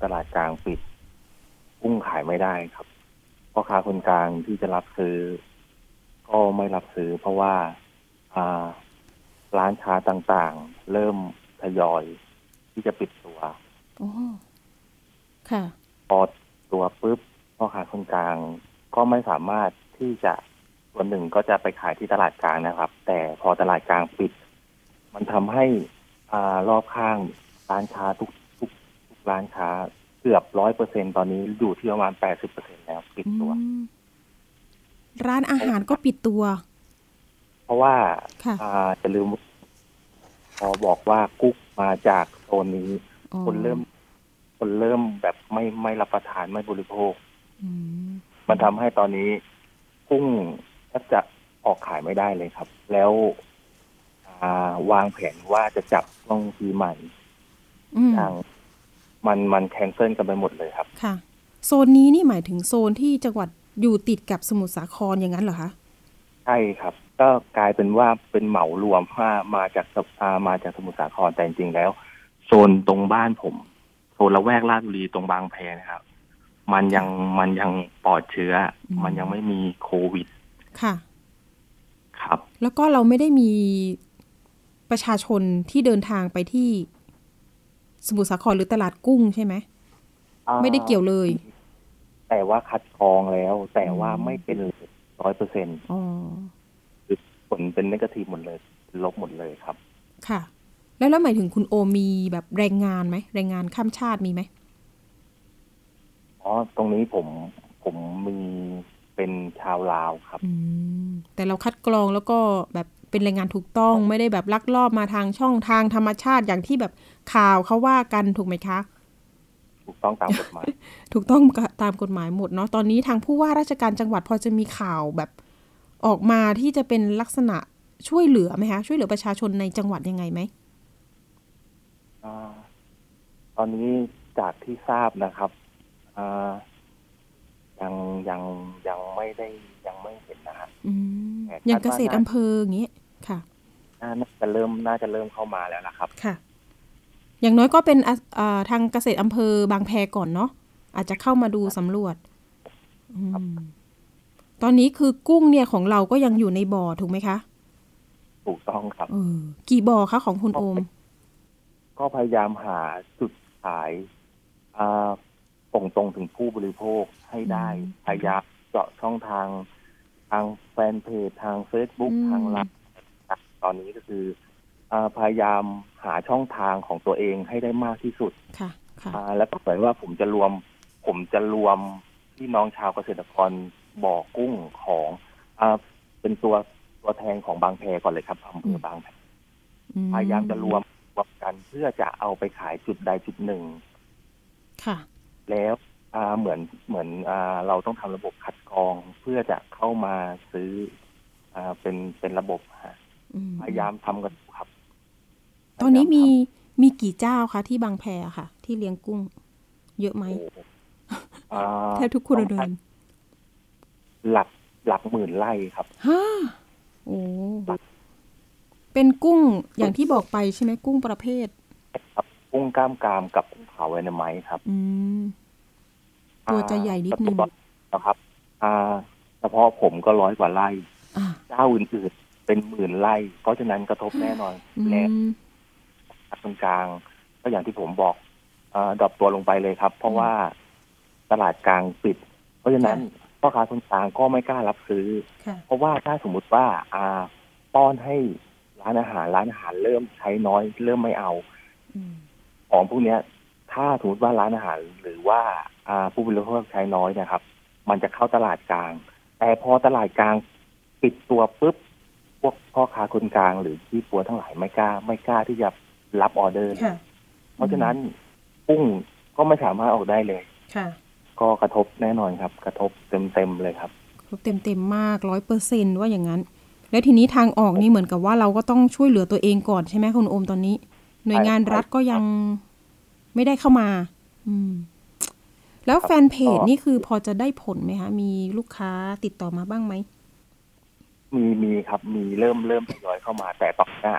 ตลาดกลางปิด กุ้งขายไม่ได้ครับพ่อค้าคนกลางที่จะรับซื้อ ก็ไม่รับซื้อ เพราะว่าอ่าร้านค้าต่างๆ เริ่มทยอยที่จะปิดตัวโอ้ค่ะพอตัวปุ๊บพ่อค้าคนกลางก็ไม่สามารถที่จะส่วนหนึ่งก็จะไปขายที่ตลาดกลางนะครับ แต่พอตลาดกลางปิด มันทำให้อ่ารอบข้างร้านค้าทุกทุกทุก ร้านค้าเกือบร้อยเปอร์เซ็นตอนนี้อยู่ที่ประมาณแปดสิบเปอร์เซ็นแล้วปิดตัวอืมร้านอาหารก็ปิดตัว เพราะว่าค่ะอ่าจะลืม พอบอกว่ากุ๊กมาจากโซนนี้อ๋อคนเริ่ม คนเริ่มแบบไม่ไม่รับประทานไม่บริโภคอืมมันทำให้ตอนนี้กุ้งแทบจะออกขายไม่ได้เลยครับ แล้วอ่าวางแผนว่าจะจับช่วงปีใหม่อืมทาง มันมันแคนเซิลกันไปหมดเลยครับค่ะ โซนนี้นี่หมายถึงโซนที่จังหวัดอยู่ติดกับสมุทรสาครอย่างนั้นเหรอคะใช่ครับ ก็กลายเป็นว่าเป็นเหมารวมว่ามาจากสอ่ามาจากสมุทรสาครแต่จริงๆแล้ว โซนตรงบ้านผม โซนละแวกลาดบุรีตรงบางแพนะครับ มันยังมันยังปลอดเชื้ออมมันยังไม่มีโควิด ค่ะ ครับ แล้วก็เราไม่ได้มีประชาชนที่เดินทางไปที่ สมุทรสาครหรือตลาดกุ้งใช่ไหมไม่ได้เกี่ยวเลย แต่ว่าคัดกรองแล้ว แต่ว่าอืมไม่เป็นร้อยเปอร์เซ็นอ๋อผลเป็นนกาทีฟหมดเลยเป็นลบหมดเลยครับ ค่ะ แล้วแล้วหมายถึงคุณโอมีแบบแรงงานไหมแรงงานข้ามชาติมีไหมอ๋อตรงนี้ผมผมมีเป็นชาวลาวครับอืมแต่เราคัดกรองแล้วก็แบบ เป็นแรงงานถูกต้อง ไม่ได้แบบลักลอบมาทางช่องทางธรรมชาติอย่างที่แบบข่าวเขาว่ากันถูกไหมคะ ถูกต้องตามกฎหมาย ถูกต้องตามกฎหมายหมดเนาะตอนนี้ทางผู้ว่าราชการจังหวัดพอจะมีข่าวแบบออกมาที่จะเป็นลักษณะช่วยเหลือไหมคะ ช่วยเหลือประชาชนในจังหวัดยังไงไหมอ่าตอนนี้จากที่ทราบนะครับอ่ายังยังยังไม่ได้ยังไม่เห็นนะฮะ อืมแต่อย่างคาดเกว่าษตรอำเภออย่างเงี้ยค่ะน่าน่าจะเริ่มน่าจะเริ่มเข้ามาแล้วนะครับค่ะ อย่างน้อยก็เป็นอะอ่าทางเกษตรอำเภอบางแพก่อนเนาะอาจจะเข้ามาดูสำรวจอืมตอนนี้คือกุ้งเนี่ยของเราก็ยังอยู่ในบ่อถูกไหมคะถูกต้องครับเออกี่บ่อคะของคุณโอม ก็พยายามหาจุดขายอ่าตรงตรงถึงผู้บริโภคให้ได้อืมพยายามเจาะช่องทาง ทางแฟนเพจทางเฟซบุ๊กอืมทางไลน์ตอนนี้ก็คืออาพยายามหาช่องทางของตัวเองให้ได้มากที่สุด ค่ะค่ะอ่าแล้วก็เหมือนว่าผมจะรวม ผมจะรวมพี่น้องชาวเกษตรกรบ่อกุ้งของอ่าเป็นตัวตัวแทนของบางแพก่อนเลยครับอำเภอบางแพอืพยายามจะรวมรวมกันเพื่อจะเอาไปขายจุดใดจุดหนึ่ง ค่ะ แล้วอ่า เหมือนเหมือนอ่าเราต้องทำระบบคัดกรองเพื่อจะเข้ามาซื้ออ่าเป็นเป็นระบบฮะอืมพยายามทำกันอยู่ครับ ตอนนี้มีพยายามีกี่เจ้าคะที่บางแพค่ะ ที่เลี้ยงกุ้ง เยอะไหมทำโอ้อ่าแทบทุกครัวเรือนหลักหลักหมื่นไร่ครับฮ่าโอ้เป็นกุ้งอย่างที่บอกไปใช่ไหมกุ้งประเภท ครับ กุ้งกล้ามกรามกับกุ้งขาวไวนาไมต์ครับ อืม ตัวจะใหญ่นิดนึงอ่านะครับอ่าเฉพาะผมก็ร้อยกว่าไร่อ่าเจ้าอื่นๆเป็นหมื่นไร่ เพราะฉะนั้นกระทบแน่นอนอืและมตรงกลางก็อย่างที่ผมบอกอาดรอปตัวลงไปเลยครับ เพราะว่าตลาดกลางปิด เพราะฉะนั้นพ่อค้าคนกลางก็ไม่กล้ารับซื้อค่ะเพราะว่าถ้าสมมุติว่าอ่าป้อนให้ร้านอาหารร้านอาหารเริ่มใช้น้อย เริ่มไม่เอาอืมของพวกเนี้ย ถ้าสมมติว่าร้านอาหารหรือว่าอ่า ผู้บริโภคใช้น้อยนะครับ มันจะเข้าตลาดกลาง แต่พอตลาดกลางปิดตัวปุ๊บ พวกพ่อค้าคนกลางหรือที่ปัวทั้งหลายไม่กล้า ไม่กล้าที่จะรับออเดอร์ค่ะเพราะฉะนั้นกุ้งก็ไม่สามารถออกได้เลยค่ะก็กระทบแน่นอนครับ กระทบเต็มๆเลยครับครบเต็มเต็มๆมากร้อยเปอร์เซนว่าอย่างนั้น แล้วทีนี้ทางออกนี่เหมือนกับว่าเราก็ต้องช่วยเหลือตัวเองก่อนใช่ไหมคุณโอมตอนนี้ หน่วยงานรัฐก็ยังไม่ได้เข้ามา อืม แล้วแฟนเพจนี่คือพอจะได้ผลไหมคะมีลูกค้าติดต่อมาบ้างไหมมีมีครับมีเริ่มเริ่มทยอยเข้ามา แต่ตอนนี้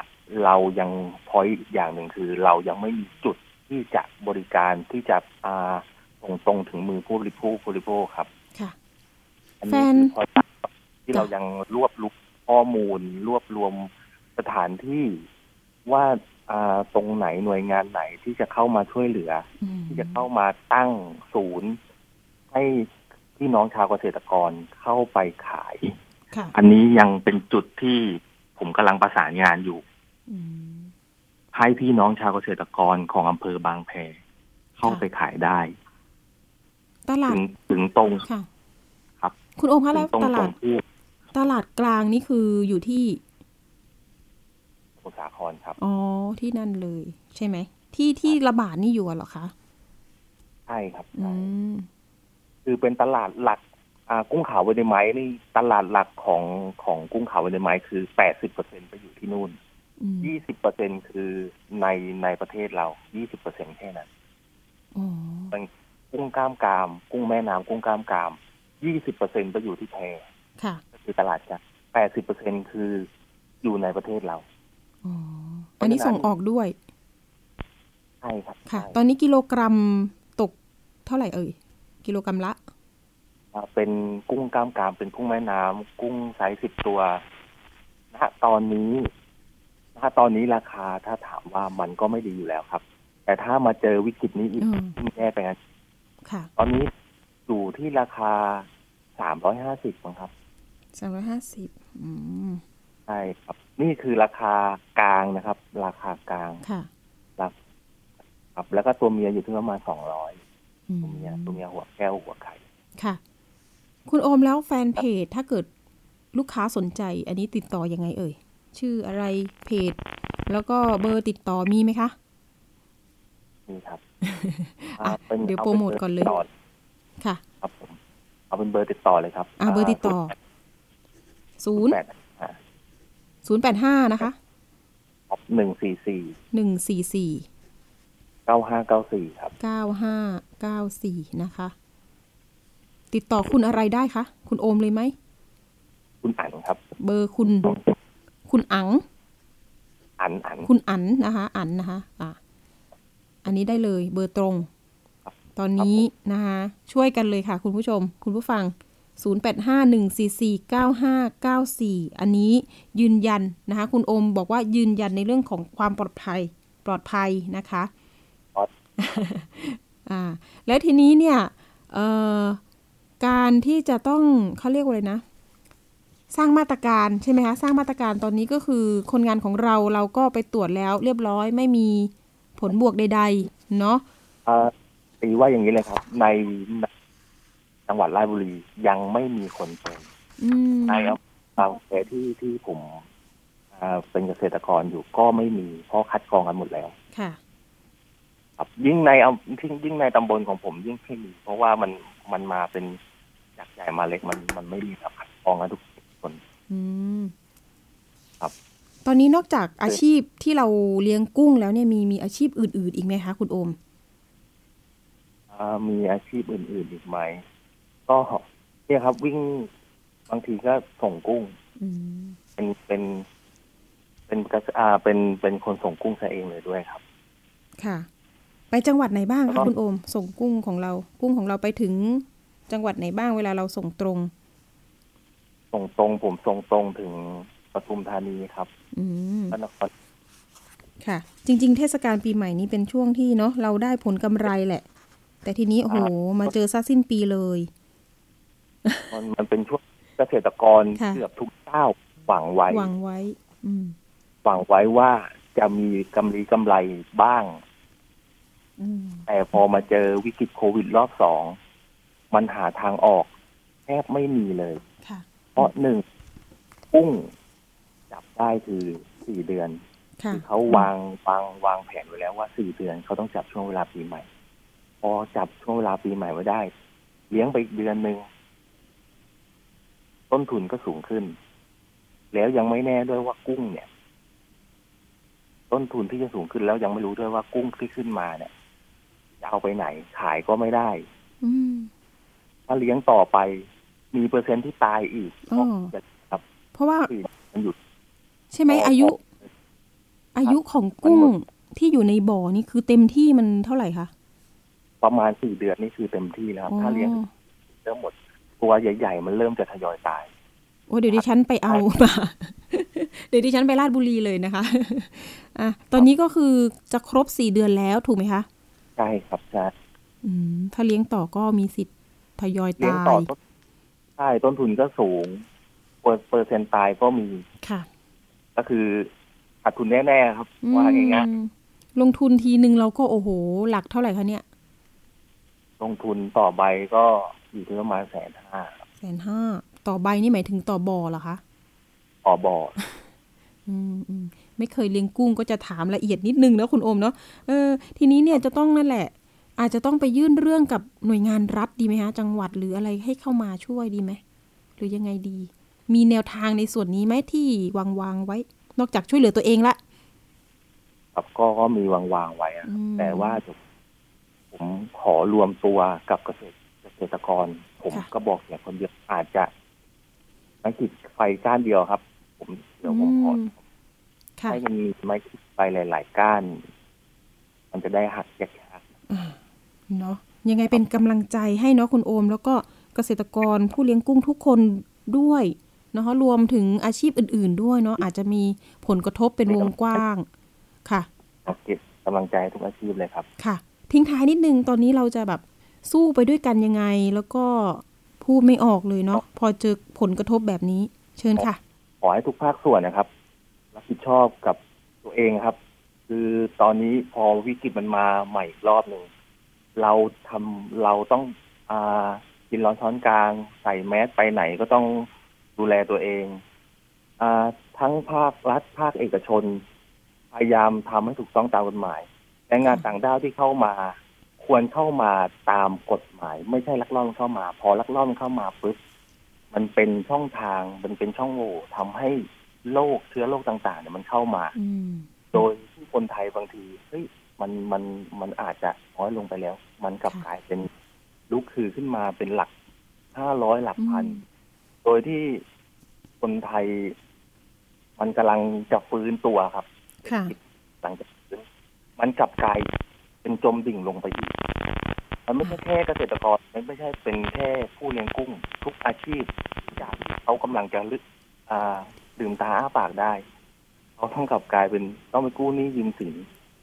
เรายังพอยอีกอย่างหนึ่งคือ เรายังไม่มีจุดที่จะบริการที่จะอ่าตรงตรงถึงมือผู้บริโภคผู้บริโภคครับค่ะอันแฟนี้นคือพอยที่จ้ะเรายังรวบรวมข้อมูล รวบรวมสถานที่ว่าอ่า ตรงไหนหน่วยงานไหนที่จะเข้ามาช่วยเหลืออืมที่จะเข้ามาตั้งศูนย์ ให้พี่น้องชาวเกษตรกรเข้าไปขายค่ะอันนี้ยังเป็นจุดที่ผมกำลังประสานงานอยู่อืมให้พี่น้องชาวเกษตรกรของอำเภอบางแพเข้าค่ะไปขายได้ ตลาถึดงถึงตรงค่ะครับ คุณโอมคะถึแล้วงตรงตตรลาดงที่ตลาดกลางนี่คืออยู่ที่ส มุทรสาครครับ อ๋อ ที่นั่นเลย ใช่ไหม ที่ที่ระบาดนี่อยู่อะเหรอคะ ใช่ครับอืใช่มคือเป็นตลาดหลัก อ่า กุ้งขาวเวเนไมต์นี่ตลาดหลักของของกุ้งขาวเวเนไมต์คือแปดสิบเปอร์เซ็นไปอยู่ที่นู่นอืมยี่สิบเปอร์เซ็นคือในในประเทศเรายี่สิบเปอร์เซ็นแค่นั้นอ๋อกุ้งกล้ามกราม กุ้งแม่น้ำกุ้งกล้ามกรามยี่สิบเปอร์เซ็นไปอยู่ที่แพค่ะ ก็คือตลาดจ้ะแแปดสิบเปอร์เซ็นคืออยู่ในประเทศเรา อ๋ออันนี้ส่งออกด้วยใช่ครับค่ะใช่ตอนนี้กิโลกรัมตกเท่าไหร่เอ่ยกิโลกรัมละอ่าเป็นกุ้งกล้ามกรามเป็นกุ้งแม่น้ำกุ้งไซส์สิบตัวณตอนนี้ณตอนนี้ราคาถ้าถามว่ามันก็ไม่ดีอยู่แล้วครับ แต่ถ้ามาเจอวิกฤตนี้อีกอืมยิ่งแย่ไปกันค่ะ ตอนนี้อยู่ที่ราคาสามร้อยห้าสิบครับสามร้อยห้าสิบอืม ใช่ครับ นี่คือราคากลางนะครับ ราคากลางค่ะครับแล้วก็ตัวเมียอยู่ที่ประมาณสองร้อยอืมตัวเมียตัวเมียหัวแก้วหัวไข่ค่ะ คุณโอมแล้วแฟนเพจถ้าเกิดลูกค้าสนใจ อันนี้ติดต่อยังไงเอ่ย ชื่ออะไรเพจ แล้วก็เบอร์ติดต่อมีไหมคะนี่ครับอะป็นเดี๋ยวอาโปรโมทก่อนเลยติดต่ค่ะ ครับผมเอาเป็นเบอร์ติดต่อเลยครับ อ่าเบอร์ติดต่อศูนย์แปด ศูนย์แปดห้านะคะหนึ่งสี่สี่หนึ่งสี่สี่เก้าห้าเก้าสี่ครับเก้าห้าเก้าสี่นะคะ ติดต่อคุณอะไรได้คะ คุณโอมเลยไหม คุณอันครับ เบอร์คุณ คุณอัง อันอันคุณอันนะคะ อันนะคะ อะ อันนี้ได้เลย เบอร์ตรงครับตอนนี้นะคะ ช่วยกันเลยค่ะ คุณผู้ชม คุณผู้ฟัง 0851449594 อันนี้ยืนยันนะคะ คุณโอมบอกว่ายืนยันในเรื่องของความปลอดภัยปลอดภัยนะคะครับอ่าแล้วทีนี้เนี่ยเอ่อการที่จะต้องเขาเรียกว่าอะไรนะ สร้างมาตรการใช่ไหมคะ สร้างมาตรการตอนนี้ก็คือคนงานของเราเราก็ไปตรวจแล้วเรียบร้อยไม่มีผลบวกใด ๆ เนาะเอ่อตีว่าอย่างนี้เลยครับ ใน จังหวัดราชบุรียังไม่มีคนเป็นอืมในอำเภอบางแคที่ที่ผมอ่าเป็นเกษตรกรอยู่ก็ไม่มีเพราะคัดกรองกันหมดแล้ว ค่ะ ครับยิ่งในอำยิ่งยิ่งในตำบลของผมยิ่งไม่มี เพราะว่ามันมันมาเป็นจากใหญ่มาเล็กมันมันไม่มีครับคัดกรองกันทุกคน อืมครับ ตอนนี้นอกจากอาชีพที่เราเลี้ยงกุ้งแล้วเนี่ยมีมีอาชีพอื่น ๆ อีกไหมคะ คุณโอมอ่ามีอาชีพอื่น ๆ อีกไหม ก็เนี่ยครับวิ่งบางทีก็ส่งกุ้งอืมเป็นเป็นเป็นกระอ่าเป็นเป็นคนส่งกุ้งซะเองเลยด้วยครับ ค่ะ ไปจังหวัดไหนบ้างแล้คะวก็คุณโอม ส่งกุ้งของเรา กุ้งของเราไปถึงจังหวัดไหนบ้างเวลาเราส่งตรง ส่งตรงผมส่งตรงถึงปทุมธานีครับ อืมพระนครค่ะ จริง ๆ เทศกาลปีใหม่นี้เป็นช่วงที่เนาะเราได้ผลกำไรแหละ แต่ทีนี้โอ้โหมาเจอซะสิ้นปีเลย มันมันเป็นช่วงเกษตรกรค่ะเกือบทุกเจ้าหวังไว้หวังไว้อืมหวังไว้ว่าจะมีกำไรกำไรบ้างอืมแต่พอมาเจอวิกฤตโควิดรอบสอง มันหาทางออกแทบไม่มีเลยค่ะเพราะหนึ่งกุ้งจับได้คือสี่เดือนค่ะคือเขาวางวางวางแผนไว้แล้วว่าสี่เดือนเขาต้องจับช่วงเวลาปีใหม่ พอจับช่วงเวลาปีใหม่ไว้ได้ เลี้ยงไปอีกเดือนหนึ่ง ต้นทุนก็สูงขึ้น แล้วยังไม่แน่ด้วยว่ากุ้งเนี่ย ต้นทุนที่จะสูงขึ้นแล้วยังไม่รู้ด้วยว่ากุ้งที่ขึ้นมาเนี่ยจะเอาไปไหน ขายก็ไม่ได้อืมถ้าเลี้ยงต่อไปมีเปอร์เซ็นต์ที่ตายอีกเพอ๋อราะจะครับ เพราะว่าคือมันหยุด ใช่ไหมพออายุพออายุของกุ้งที่อยู่ในบ่อนี่คือเต็มที่มันเท่าไหร่คะประมาณสี่เดือนนี่คือเต็มที่แล้วครับ ถ้าเลี้ยงอ๋อเริ่มหมด ตัวใหญ่ ๆ มันเริ่มจะทยอยตาย โอ้เดี๋ยวดิฉันไปเอามาเดี๋ยวดิฉันไปราชบุรีเลยนะคะอะตอนนี้ก็คือจะครบสี่เดือนแล้วถูกไหมคะ ใช่ครับใช่อืมถ้าเลี้ยงต่อก็มีสิทธิ์ทยอยเลี้ยงตาต่อยต้นใช่ต้นทุนก็สูงเปอร์เปอร์เซ็นต์ตายก็มีค่ะ ก็คือขาดทุนแน่ๆครับอืมว่าง่ายลงทุนทีหนึ่งเราก็โอ้โห หลักเท่าไหร่คะเนี่ยๆลงทุนต่อใบก็ อยู่ที่ประมาณแสนห้าแสนห้าต่อใบนี่หมายถึงต่อบ่อเหรอคะต่อบ่ออืมอืมไม่เคยเลี้ยงกุ้งก็จะถามละเอียดนิดนึงนะคุณโอมเนาะเออทีนี้เนี่ยจะต้องนั่นแหละ อาจจะต้องไปยื่นเรื่องกับหน่วยงานรัฐดีไหมคะจังหวัดหรืออะไรให้เข้ามาช่วยดีไหมหรือยังไงดี มีแนวทางในส่วนนี้ไหมที่วางวางไว้ นอกจากช่วยเหลือตัวเองละครับก็ก็มีวางวางๆไว้อะอืมแต่ว่าเดี๋ยวผมขอรวมตัวกับเกษตร เกษตรกร ผมค่ะก็บอกอย่างคนเดียวอาจจะไปม้ขีดไฟก้านเดียวครับ ผมเดี๋ยวผมขออืมค่ะให้มันมีไม้ขีดไฟหลาย ๆ ก้าน มันจะได้หักยากๆอ่าเนาะยังไงเป็นกำลังใจให้เนาะคุณโอม แล้วก็เกษตรกรผู้เลี้ยงกุ้งทุกคนด้วยเนาะรวมถึงอาชีพอื่น ๆ ด้วยเนาะอาจจะมีผลกระทบเป็นวงกว้างค่ะครับเก็บกำลังใจให้ทุกอาชีพเลยครับ ค่ะ ทิ้งท้ายนิดนึงตอนนี้เราจะแบบ สู้ไปด้วยกันยังไง แล้วก็พูดไม่ออกเลยเนาะพอเจอผลกระทบแบบนี้ เชิญค่ะ ขอให้ทุกภาคส่วนนะครับรับผิดชอบกับตัวเองครับ คือตอนนี้พอวิกฤตมันมาใหม่อีกรอบหนึ่งเราทำเราต้องอ่ากินร้อนช้อนกลาง ใส่แมสไปไหนก็ต้องดูแลตัวเองอ่าทั้งภาครัฐภาคเอกชน พยายามทำให้ถูกต้องตามกฎหมายแรงงานต่างด้าวที่เข้ามา ควรเข้ามาตามกฎหมาย ไม่ใช่ลักลอบเข้ามา พอลักลอบเข้ามาปุ๊บมันเป็นช่องทางมันเป็นช่องโหว่ทำให้โรคเชื้อโรคต่างๆ เนี่ยมันเข้ามาอืมโดยที่คนไทยบางทีเฮ้ยมันมันมันอาจจะน้อยลงไปแล้ว มันกลับค่ะกลายเป็นลุกคือขึ้นมาเป็นหลักห้าร้อยหลักพันอืมโดยที่คนไทย มันกำลังจะฟื้นตัวครับค่ะหลังจากฟื้นมันกลับกลาย เป็นจมดิ่งลงไปอีก มันไม่ใช่แค่เกษตรกรมันไม่ใช่เป็นแค่ผู้เลี้ยงกุ้ง ทุกอาชีพทุกอย่างที่เขากำลังจะลึกอ่าดื่มตาอ้าปากได้ เขาต้องกลับกลายเป็นต้องไปกู้หนี้ยืมสิน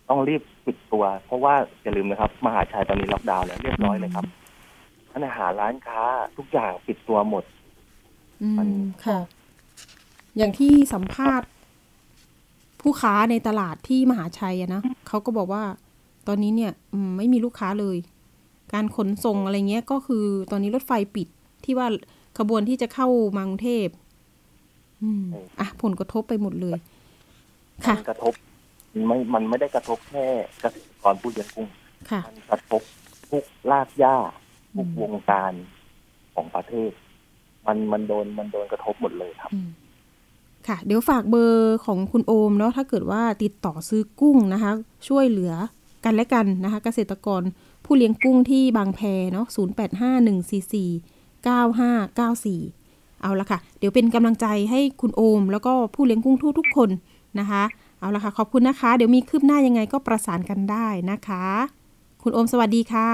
ต้องรีบปิดตัว เพราะว่าอย่าลืมนะครับ มหาชัยตอนนี้ล็อกดาวน์แล้วเรียบร้อยเลยครับร้านอาหารร้านค้าทุกอย่างปิดตัวหมด อืมันมค่ะ อย่างที่สัมภาษณ์ ผู้ค้าในตลาดที่มหาชัยอะนะเขาก็บอกว่า ตอนนี้เนี่ยอืมไม่มีลูกค้าเลย การขนส่งอะไรเงี้ยก็คือตอนนี้รถไฟปิดที่ว่าขบวนที่จะเข้ามากรุงเทพอืมอะผลกระทบไปหมดเลย ค่ะมันกระทบมันไม่มันไม่ได้กระทบแค่เกษตรกรผู้เลี้ยงกุ้งค่ะมันกระทบทุกรากหญ้าทุกอืมวงการของประเทศ มันมันโดนมันโดนกระทบหมดเลยครับอืมค่ะ เดี๋ยวฝากเบอร์ของคุณโอมเนาะถ้าเกิดว่าติดต่อซื้อกุ้งนะคะ ช่วยเหลือ กันและกันนะคะ เกษตรกรผู้เลี้ยงกุ้งที่บางแพเนาะ0 8 5 1 4 4 9 5 9 4 เอาละค่ะ เดี๋ยวเป็นกำลังใจให้คุณโอม แล้วก็ผู้เลี้ยงกุ้งทุกทุกๆคนนะคะ เอาละค่ะ ขอบคุณนะคะ เดี๋ยวมีคืบหน้ายังไงก็ประสานกันได้นะคะ คุณโอมสวัสดีค่ะ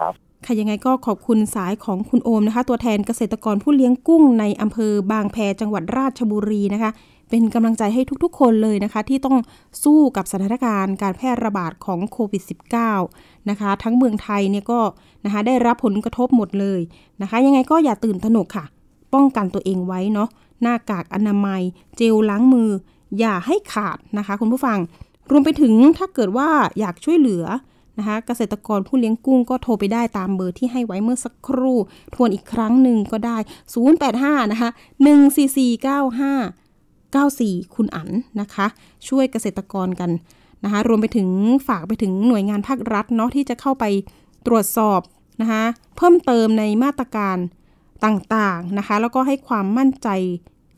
ครับค่ะยังไงก็ขอบคุณสายของคุณโอมนะคะ ตัวแทนเกษตรกรผู้เลี้ยงกุ้งในอำเภอบางแพจังหวัดราชบุรีนะคะ เป็นกำลังใจให้ทุกๆ คนเลยนะคะ ที่ต้องสู้กับสถานการณ์การแพร่ระบาดของโควิด -19 นะคะ ทั้งเมืองไทยเนี่ยก็นะคะได้รับผลกระทบหมดเลยนะคะ ยังไงก็อย่าตื่นตระหนกค่ะ ป้องกันตัวเองไว้เนาะหน้ากากอนามัย เจลล้างมือ อย่าให้ขาดนะคะ คุณผู้ฟังรวมไปถึงถ้าเกิดว่าอยากช่วยเหลือนะคะเกษตรกรผู้เลี้ยงกุ้งก็โทรไปได้ตามเบอร์ที่ให้ไว้เมื่อสักครู่ ทวนอีกครั้งหนึ่งก็ได้ 085 นะคะ 14495 94 คุณอันนะคะ ช่วยเกษตรกรกันนะคะ รวมไปถึงฝากไปถึงหน่วยงานภาครัฐเนาะที่จะเข้าไปตรวจสอบนะคะเพิ่มเติมในมาตรการต่างๆนะคะ แล้วก็ให้ความมั่นใจ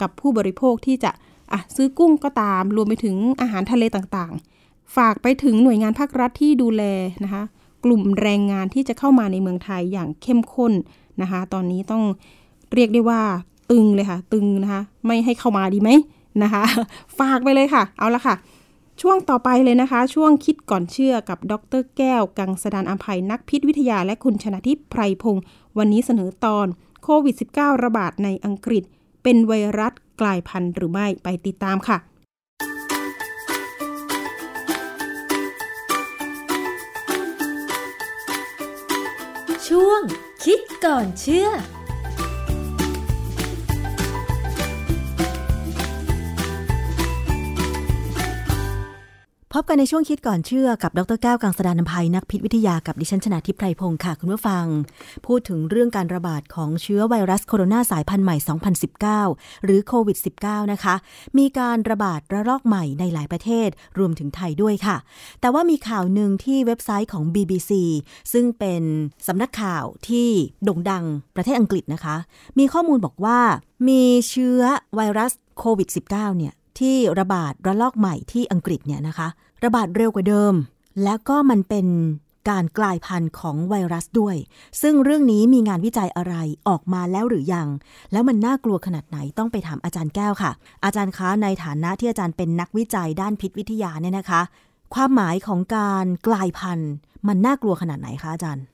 กับผู้บริโภคที่จะอะซื้อกุ้งก็ตาม รวมไปถึงอาหารทะเลต่างๆ ฝากไปถึงหน่วยงานภาครัฐที่ดูแลนะคะ กลุ่มแรงงานที่จะเข้ามาในเมืองไทยอย่างเข้มข้นนะคะ ตอนนี้ต้องเรียกได้ว่าตึงเลยค่ะ ตึงนะคะ ไม่ให้เข้ามาดีไหม นะคะ ฝากไปเลยค่ะ เอาละค่ะ ช่วงต่อไปเลยนะคะ ช่วงคิดก่อนเชื่อกับดรแก้ว กังสดานอัมภัยนักพิษวิทยาและคุณชนะทิพย์ไพรพงศ์วันนี้เสนอตอนโควิด -19 ระบาดในอังกฤษ เป็นไวรัสกลายพันธุ์หรือไม่ไปติดตามค่ะ ช่วงคิดก่อนเชื่อ บกันในช่วงคิดก่อนเชื่อกับดรแก้วกังสดานนภัยนักพิษวิทยากับดิฉันชนาทิพไพรพงศ์ค่ะ คุณผู้ฟัง พูดถึงเรื่องการระบาดของเชื้อไวรัสโคโรนาสายพันธุ์ใหม่ 2019 หรือโควิด -19 นะคะ มีการระบาดระลอกใหม่ในหลายประเทศรวมถึงไทยด้วยค่ะ แต่ว่ามีข่าวหนึ่งที่เว็บไซต์ของ BBC ซึ่งเป็นสำนักข่าวที่โด่งดังประเทศอังกฤษนะคะ มีข้อมูลบอกว่า มีเชื้อไวรัสโควิด -19 เนี่ยที่ระบาดระลอกใหม่ที่อังกฤษเนี่ยนะคะ ระบาดเร็วกว่าเดิม แล้วก็มันเป็นการกลายพันธุ์ของไวรัสด้วย ซึ่งเรื่องนี้มีงานวิจัยอะไรออกมาแล้วหรือยัง แล้วมันน่ากลัวขนาดไหนต้องไปถามอาจารย์แก้วค่ะ อาจารย์คะในฐานะที่อาจารย์เป็นนักวิจัยด้านพิษวิทยาเนี่ยนะคะ ความหมายของการกลายพันธุ์ มันน่ากลัวขนาดไหนคะอาจารย์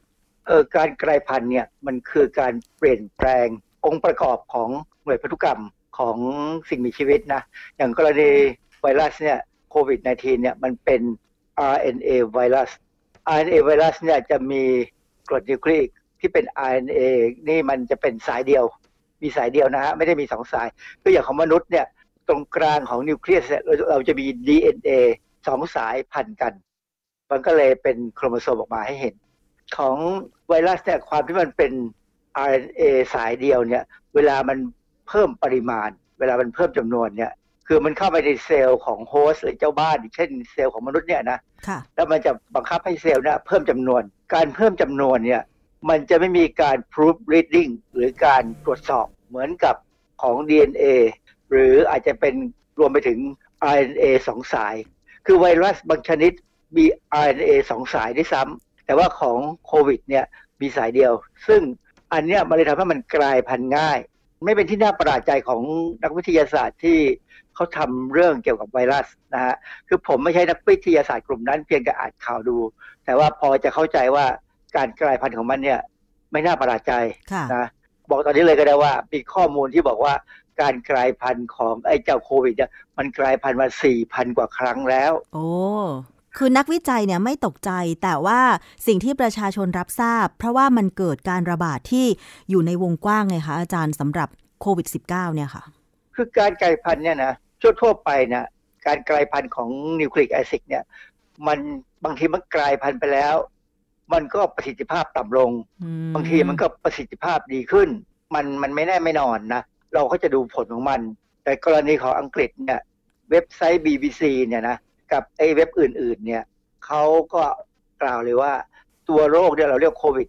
เออการกลายพันธุ์เนี่ยมันคือการเปลี่ยนแปลงองค์ประกอบของหน่วยพันธุกรรมของสิ่งมีชีวิตนะอย่างกรณีไวรัสเนี่ย โควิด -19 เนี่ยมันเป็น RNA ไวรัส RNA ไวรัสเนี่ยจะมีกรดนิวคลีอิกที่เป็น RNA นี่มันจะเป็นสายเดียว มีสายเดียวนะฮะไม่ได้มีสองสายก็อย่างของมนุษย์เนี่ยตรงกลางของนิวเคลียสเนี่ยเราจะมี DNA สองสายพันกัน มันก็เลยเป็นโครโมโซมออกมาให้เห็น ของไวรัสเนี่ยความที่มันเป็น RNA สายเดียวเนี่ย เวลามันเพิ่มปริมาณ เวลามันเพิ่มจำนวนเนี่ย คือมันเข้าไปในเซลล์ของโฮสต์หรือเจ้าบ้านเช่นเซลล์ของมนุษย์เนี่ยนะแล้วมันจะบังคับให้เซลล์เนี่ยเพิ่มจำนวน การเพิ่มจำนวนเนี่ยมันจะไม่มีการ proof reading หรือการตรวจสอบเหมือนกับของ DNA หรืออาจจะเป็นรวมไปถึง RNA สองสาย คือไวรัสบางชนิดมี RNA สองสายด้วยซ้ำแต่ว่าของโควิดเนี่ยมีสายเดียว ซึ่งอันเนี้ยมันเลยทำให้มันกลายพันธุ์ง่าย ไม่เป็นที่น่าประหลาดใจของนักวิทยาศาสตร์ที่ เขาทำเรื่องเกี่ยวกับไวรัสนะฮะคือผมไม่ใช่นักวิทยาศาสตร์กลุ่มนั้นเพียงแต่อ่านข่าวดู แต่ว่าพอจะเข้าใจว่าการกลายพันธุ์ของมันเนี่ย ไม่น่าประหลาดใจนะบอกตอนนี้เลยก็ได้ว่ามีข้อมูลที่บอกว่าการกลายพันธุ์ของไอ้เจ้าโควิดเนี่ยมันกลายพันธุ์มาสี่พันกว่าครั้งแล้ว โอ้คือนักวิจัยเนี่ยไม่ตกใจแต่ว่าสิ่งที่ประชาชนรับทราบ เพราะว่ามันเกิดการระบาดที่อยู่ในวงกว้างไงคะอาจารย์สำหรับโควิด -19 เนี่ยค่ะ คือการกลายพันธุ์เนี่ยนะ ทั่วๆไปนะการกลายพันธุ์ของนิวคลีอิกแอซิดเนี่ย มันบางทีมันกลายพันธุ์ไปแล้ว มันก็ประสิทธิภาพต่ำลง บางทีมันก็ประสิทธิภาพดีขึ้น มันมันไม่แน่ไม่นอนนะ เราก็จะดูผลของมัน แต่กรณีของอังกฤษเนี่ย เว็บไซต์ BBC เนี่ยนะกับไอ้เว็บอื่น ๆ เนี่ยเขาก็กล่าวเลยว่าตัวโรคเนี่ยเราเรียกโควิด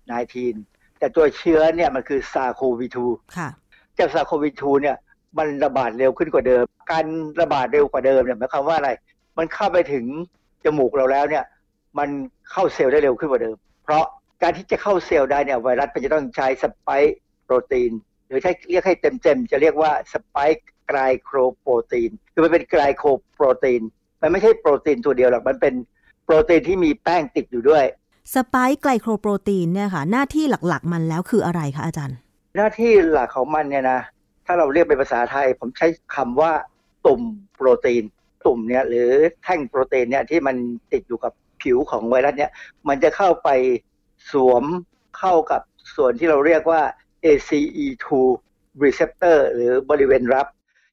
-19 แต่ตัวเชื้อเนี่ยมันคือซาโควิ2ค่ะเจ้าซาโควิ2เนี่ย มันระบาดเร็วขึ้นกว่าเดิม การระบาดเร็วกว่าเดิมเนี่ยหมายความว่าอะไร มันเข้าไปถึงจมูกเราแล้วเนี่ย มันเข้าเซลล์ได้เร็วขึ้นกว่าเดิม เพราะการที่จะเข้าเซลล์ได้เนี่ยไวรัสมันจะต้องใช้สไปค์โปรตีน หรือถ้าเรียกให้เต็มๆจะเรียกว่าสไปค์ไกลโครโปรตีน คือมันเป็นไกลโครโปรตีน มันไม่ใช่โปรตีนตัวเดียวหรอก มันเป็นโปรตีนที่มีแป้งติดอยู่ด้วย สไปค์ไกลโครโปรตีนเนี่ยค่ะ หน้าที่หลักๆ มันแล้วคืออะไรคะอาจารย์ หน้าที่หลักของมันเนี่ยนะ ถ้าเราเรียกเป็นภาษาไทย ผมใช้คำว่าตุ่มโปรตีน ตุ่มเนี่ยหรือแท่งโปรตีนเนี่ยที่มันติดอยู่กับผิวของไวรัสเนี่ยมันจะเข้าไปสวมเข้ากับส่วนที่เราเรียกว่า ACE2 receptor หรือบริเวณรับ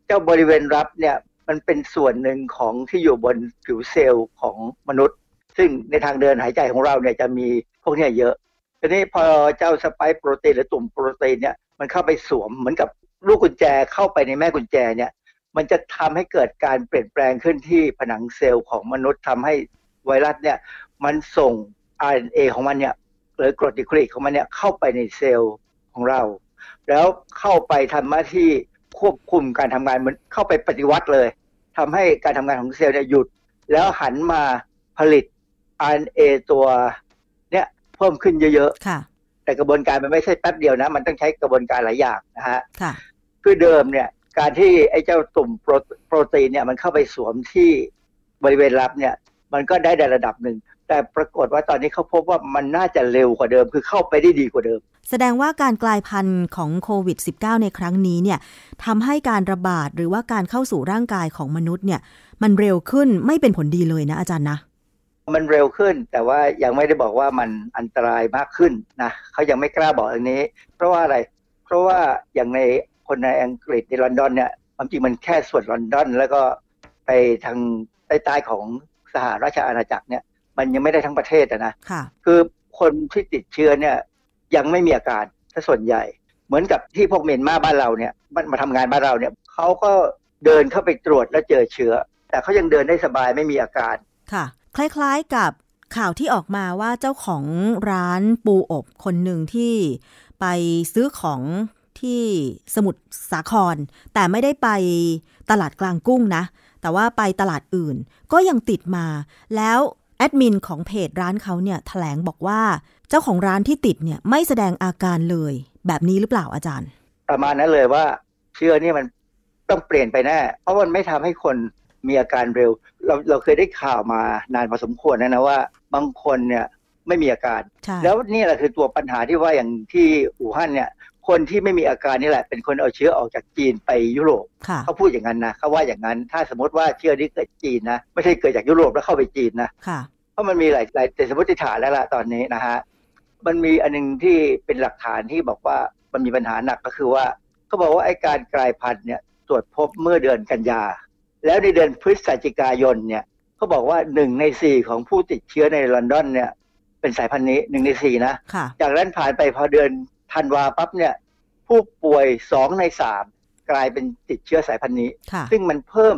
เจ้าบริเวณรับเนี่ยมันเป็นส่วนหนึ่งของที่อยู่บนผิวเซลล์ของมนุษย์ ซึ่งในทางเดินหายใจของเราเนี่ยจะมีพวกนี้เยอะทีนี้พอเจ้าสไปค์โปรตีนหรือตุ่มโปรตีนเนี่ยมันเข้าไปสวมเหมือนกับ ลูกกุญแจเข้าไปในแม่กุญแจเนี่ย มันจะทำให้เกิดการเปลี่ยนแปลงขึ้นที่ผนังเซลล์ของมนุษย์ทำให้ไวรัสเนี่ย มันส่ง RNA ของมันเนี่ยหรือกรดนิโคลิกของมันเนี่ยเข้าไปในเซลล์ของเรา แล้วเข้าไปทำหน้าที่ควบคุมการทำงานเหมือนเข้าไปปฏิวัติเลยทำให้การทำงานของเซลล์เนี่ยหยุด แล้วหันมาผลิต RNA ตัวเนี่ยเพิ่มขึ้นเยอะๆแต่กระบวนการมันไม่ใช่แป๊บเดียวนะ มันต้องใช้กระบวนการหลายอย่างนะฮะ คือเดิมเนี่ยการที่ไอ้เจ้าตุ่มโปรตีนเนี่ยมันเข้าไปสวมที่บริเวณรับเนี่ยมันก็ได้ในระดับหนึ่ง แต่ปรากฏว่าตอนนี้เขาพบว่ามันน่าจะเร็วกว่าเดิม คือเข้าไปได้ดีกว่าเดิม แสดงว่าการกลายพันธุ์ของโควิด -19 ในครั้งนี้เนี่ยทำให้การระบาดหรือว่าการเข้าสู่ร่างกายของมนุษย์เนี่ยมันเร็วขึ้นไม่เป็นผลดีเลยนะอาจารย์นะ มันเร็วขึ้นแต่ว่ายังไม่ได้บอกว่ามันอันตรายมากขึ้นนะเขายังไม่กล้าบอกอันนี้ เพราะว่าอะไร เพราะว่าอย่างใน คนในอังกฤษในลอนดอนเนี่ยความจริงมันแค่ส่วนลอนดอน แล้วก็ไปทางใต้ๆของสหราชอาณาจักรเนี่ยมันยังไม่ได้ทั้งประเทศนะค่ะคือคนที่ติดเชื้อเนี่ยยังไม่มีอาการถ้าส่วนใหญ่ เหมือนกับที่พวกเมียนมาบ้านเราเนี่ยมาทำงานบ้านเราเนี่ยเขาก็เดินเข้าไปตรวจแล้วเจอเชื้อ แต่เขายังเดินได้สบายไม่มีอาการค่ะ คล้ายๆกับข่าวที่ออกมาว่าเจ้าของร้านปูอบคนหนึ่งที่ไปซื้อของ ที่สมุทรสาคร แต่ไม่ได้ไปตลาดกลางกุ้งนะ แต่ว่าไปตลาดอื่นก็ยังติดมา แล้วแแอดมินของเพจร้านเขาเนี่ยแถลงบอกว่าเจ้าของร้านที่ติดเนี่ยไม่แสดงอาการเลย แบบนี้หรือเปล่าอาจารย์ ประมาณนั้นเลยว่าเชื้อนี่มันต้องเปลี่ยนไปแน่ เพราะมันไม่ทำให้คนมีอาการเร็ว เราเราเคยได้ข่าวมานานพอสมควรนะนะว่า บางคนเนี่ยไม่มีอาการ แล้วนี่แหละคือตัวปัญหาที่ว่าอย่างที่อู่ฮั่นเนี่ย คนที่ไม่มีอาการนี่แหละ เป็นคนเอาเชื้อออกจากจีนไปยุโรปเขาพูดอย่างนั้นนะเขาว่าอย่างนั้น ถ้าสมมติว่าเชื้อนี้เกิดจีนนะไม่ใช่เกิดจากยุโรปแล้วเข้าไปจีนนะเพราะมันมีหลายหลายแต่สมมติฐานแล้วล่ะตอนนี้นะฮะมันมีอันนึงที่เป็นหลักฐานที่บอกว่ามันมีปัญหาหนักก็คือว่าเขาบอกว่าไอ้การกลายพันธุ์เนี่ยตรวจพบเมื่อเดือนกันยา แล้วในเดือนพฤศจิกายนเนี่ยเขาบอกว่าหนึ่งในสี่ของผู้ติดเชื้อในลอนดอนเนี่ยเป็นสายพันธุ์นี้หนึ่งในสี่นะ จากนั้นผ่านไปพอเดือน ธันวาปั๊บเนี่ยผู้ป่วยสองในสามกลายเป็นติดเชื้อสายพันธุ์นี้ ซึ่งมันเพิ่ม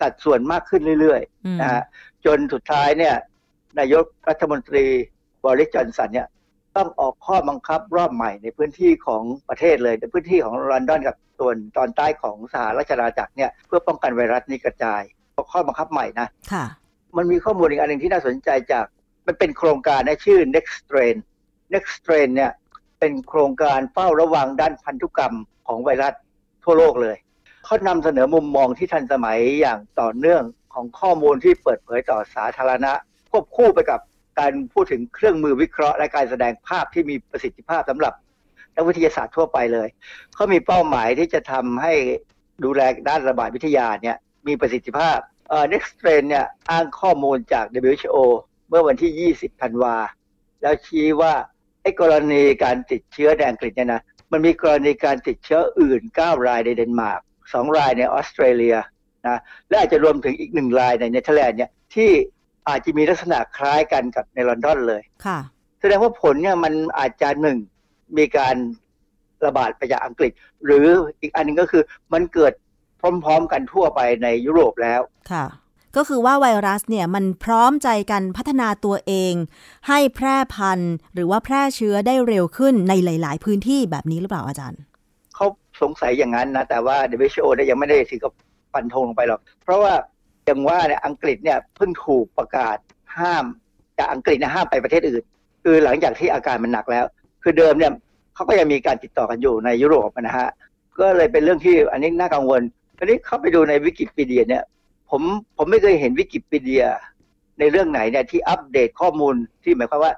สัดส่วนมากขึ้นเรื่อยๆนะฮะจนสุดท้ายเนี่ยนายกรัฐมนตรีบริจอนสันเนี่ยต้องออกข้อบังคับรอบใหม่ในพื้นที่ของประเทศเลยในพื้นที่ของลอนดอนกับส่วนตอนใต้ของสหราชอาณาจักรเนี่ยเพื่อป้องกันไวรัสนี้กระจายข้อบังคับใหม่นะค่ะมันมีข้อมูลอีกอันหนึ่งที่น่าสนใจจาก มันเป็นโครงการนะชื่อ next train next train เนี่ย เป็นโครงการเฝ้าระวังด้านพันธุกรรมของไวรัสทั่วโลกเลยเขานำเสนอมุมมองที่ทันสมัยอย่างต่อเนื่องของข้อมูลที่เปิดเผยต่อสาธารณะ ควบคู่ไปกับการพูดถึงเครื่องมือวิเคราะห์ และการแสดงภาพที่มีประสิทธิภาพสำหรับนักวิทยาศาสตร์ทั่วไปเลยเขามีเป้าหมายที่จะทำให้ดูแลด้านระบาดวิทยาเนี่ยมีประสิทธิภาพเอ่อ Nextstrain เนี่ยอ้างข้อมูลจาก WHO เมื่อวันที่ 20 ธันวา แล้วชี้ว่า ไอ้กรณีการติดเชื้อในอังกฤษเนี่ยนะมันมีกรณีการติดเชื้ออื่น 9 รายในเดนมาร์ก2รายในออสเตรเลียนะและอาจจะรวมถึงอีกหนึ่งรายในเนเธอร์แลนด์เนี่ยที่อาจจะมีลักษณะคล้ายกันกับในลอนดอนเลยค่ะแสดงว่าผลเนี่ยมันอาจจะหนึ่งมีการระบาดไปจากอังกฤษ หรืออีกอันนึงก็คือมันเกิดพร้อม ๆ กันทั่วไปในยุโรปแล้วค่ะ ก็คือว่าไวรัสเนี่ยมันพร้อมใจกันพัฒนาตัวเอง ให้แพร่พันธุ์ หรือว่าแพร่เชื้อได้เร็วขึ้นในหลาย ๆ พื้นที่แบบนี้หรือเปล่าอาจารย์เขาสงสัยอย่างนั้นนะ แต่ว่า WHO ได้ยังไม่ได้ถึงกับฟันธงลงไปหรอก เพราะว่าอย่างว่าเนี่ยอังกฤษเนี่ยเพิ่งถูกประกาศห้ามจากอังกฤษนะห้ามไปประเทศอื่น คือหลังจากที่อาการมันหนักแล้ว คือเดิมเนี่ยเขาก็ยังมีการติดต่อกันอยู่ในยุโรปนะฮะก็เลยเป็นเรื่องที่อันนี้น่ากังวลอันนี้เข้าไปดูในวิกิพีเดียเนี่ย ผมผมไม่เคยเห็นวิกิพีเดีย ในเรื่องไหนเนี่ยที่อัปเดตข้อมูลที่หมายความว่า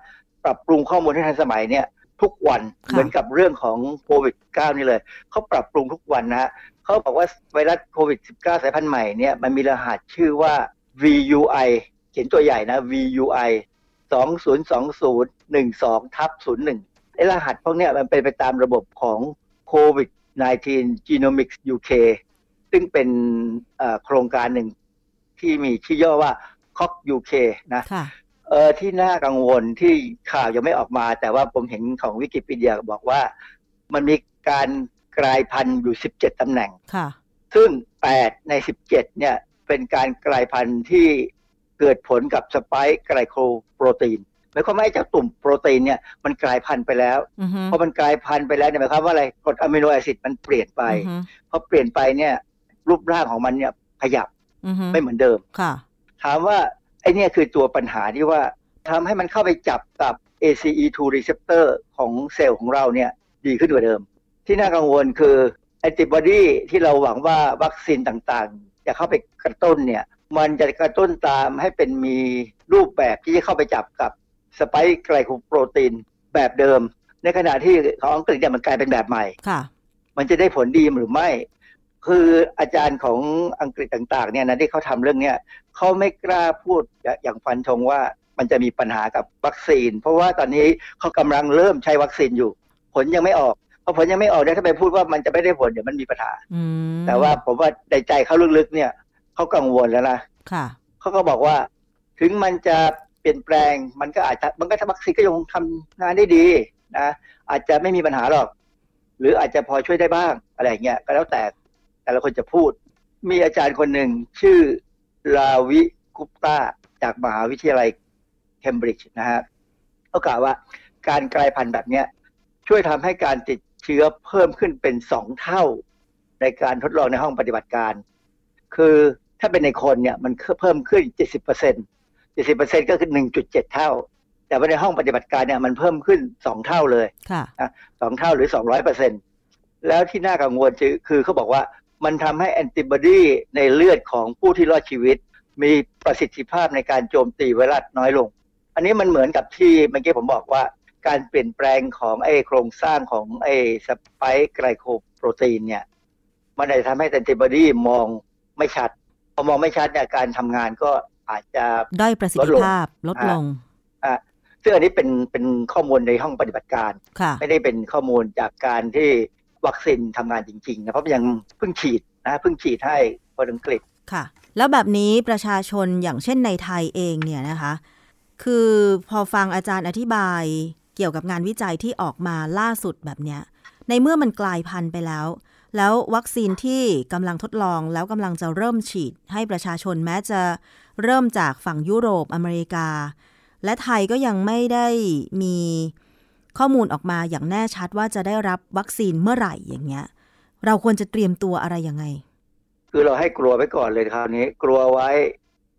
ปรับปรุงข้อมูลให้ทันสมัยเนี่ย ทุกวันเหมือนกับเรื่องของโควิด -19 นี่เลยเขาปรับปรุงทุกวันนะฮะเขาบอกว่าไวรัสโควิด -19 สายพันธุ์ใหม่เนี่ยมันมีรหัสชื่อว่า VUI เขียนตัวใหญ่นะ VUI 202012ทับ01ไอ้รหัสพวกเนี้ยมันเป็นไปตามระบบของโควิด19 Genomics UK ซึ่งเป็นโครงการหนึ่งที่มีชื่อย่อว่า COC UK นะเออที่น่ากังวลที่ข่าวยังไม่ออกมา แต่ว่าผมเห็นของวิกิพีเดียบอกว่า มันมีการกลายพันธุ์อยู่ 17 ตำแหน่งซึ่ง 8 ใน 17 เนี่ย เป็นการกลายพันธุ์ที่เกิดผลกับสไปค์ไกลโคโปรตีนหมายความว่าจากตุ่มโปรตีนเนี่ยมันกลายพันธุ์ไปแล้วพอมันกลายพันธุ์ไปแล้วเนี่ยหมายความว่าอะไรกรดอะมิโนแอซิดมันเปลี่ยนไปพอเปลี่ยนไปเนี่ย รูปร่างของมันเนี่ยขยับไม่เหมือนเดิมถามว่าไอ้นี่คือตัวปัญหาที่ว่าทำให้มันเข้าไปจับกับ ACE2 receptor ของเซลล์ของเราเนี่ยดีขึ้นกว่าเดิม ที่น่ากังวลคือแอนติบอดีที่เราหวังว่าวัคซีนต่างๆ จะเข้าไปกระตุ้นเนี่ย มันจะกระตุ้นตามให้เป็นมีรูปแบบที่จะเข้าไปจับกับสไปค์ไกลโคโปรตีนแบบเดิม ในขณะที่ของอังกฤษเนี่ยมันกลายเป็นแบบใหม่ค่ะ มันจะได้ผลดีหรือไม่ คืออาจารย์ของอังกฤษต่างๆเนี่ยนะที่เขาทำเรื่องเนี้ยเขาไม่กล้าพูดอย่างฟันธงว่ามันจะมีปัญหากับวัคซีน เพราะว่าตอนนี้เขากำลังเริ่มใช้วัคซีนอยู่ ผลยังไม่ออกพอผลยังไม่ออกเนี่ยถ้าไปพูดว่ามันจะไม่ได้ผลเดี๋ยวมันมีปัญหาแต่ว่าผมว่าในใจเขาลึกๆเนี่ยเขากังวลแล้วนะค่ะเขาก็บอกว่า ถึงมันจะเปลี่ยนแปลงมันก็อาจจะมันก็ทำวัคซีนก็ยังทำงานได้ดีนะอาจจะไม่มีปัญหาหรอก หรืออาจจะพอช่วยได้บ้างอะไรเงี้ยก็แล้วแต่ แต่ละคนจะพูด มีอาจารย์คนหนึ่งชื่อลาวิกุปตาจากมหาวิทยาลัยเคมบริดจ์นะฮะเขากล่าวว่าการกลายพันธุ์แบบเนี้ยช่วยทำให้การติดเชื้อเพิ่มขึ้นเป็นสองเท่า ในการทดลองในห้องปฏิบัติการ คือถ้าเป็นในคนเนี่ยมันเพิ่มขึ้น 70%จ70%ก็คือ 1.7 เท่า แต่ว่าในห้องปฏิบัติการเนี่ยมันเพิ่มขึ้น 2 เท่าเลยค่ะสองเท่าหรือ 200%แล้วที่น่ากังวลคือเขาบอกว่า มันทำให้แอนติบอดีในเลือดของผู้ที่รอดชีวิต มีประสิทธิภาพในการโจมตีไวรัสน้อยลง อันนี้มันเหมือนกับที่เมื่อกี้ผมบอกว่า การเปลี่ยนแปลงของไอ้โครงสร้างของไอ้สไปค์ไกลโคโปรตีนเนี่ย มันอาจจะทำให้แอนติบอดีมองไม่ชัด พอมองไม่ชัดเนี่ยการทำงานก็อาจจะด้อยประสิทธิภาพลดลงอ่าซึ่งอันนี้เป็นเป็นข้อมูลในห้องปฏิบัติการค่ะไม่ได้เป็นข้อมูลจากการที่ วัคซีนทำงานจริงๆนะเพราะยังเพิ่งฉีดนะเพิ่งฉีดให้คนอังกฤษค่ะ แล้วแบบนี้ประชาชนอย่างเช่นในไทยเองเนี่ยนะคะ คือพอฟังอาจารย์อธิบายเกี่ยวกับงานวิจัยที่ออกมาล่าสุดแบบเนี้ย ในเมื่อมันกลายพันธุ์ไปแล้ว แล้ววัคซีนที่กำลังทดลองแล้วกำลังจะเริ่มฉีดให้ประชาชนแม้จะเริ่มจากฝั่งยุโรปอเมริกา และไทยก็ยังไม่ได้มี ข้อมูลออกมาอย่างแน่ชัดว่าจะได้รับวัคซีนเมื่อไหร่อย่างเงี้ย เราควรจะเตรียมตัวอะไรยังไง คือเราให้กลัวไว้ก่อนเลยคราวนี้ กลัวไว้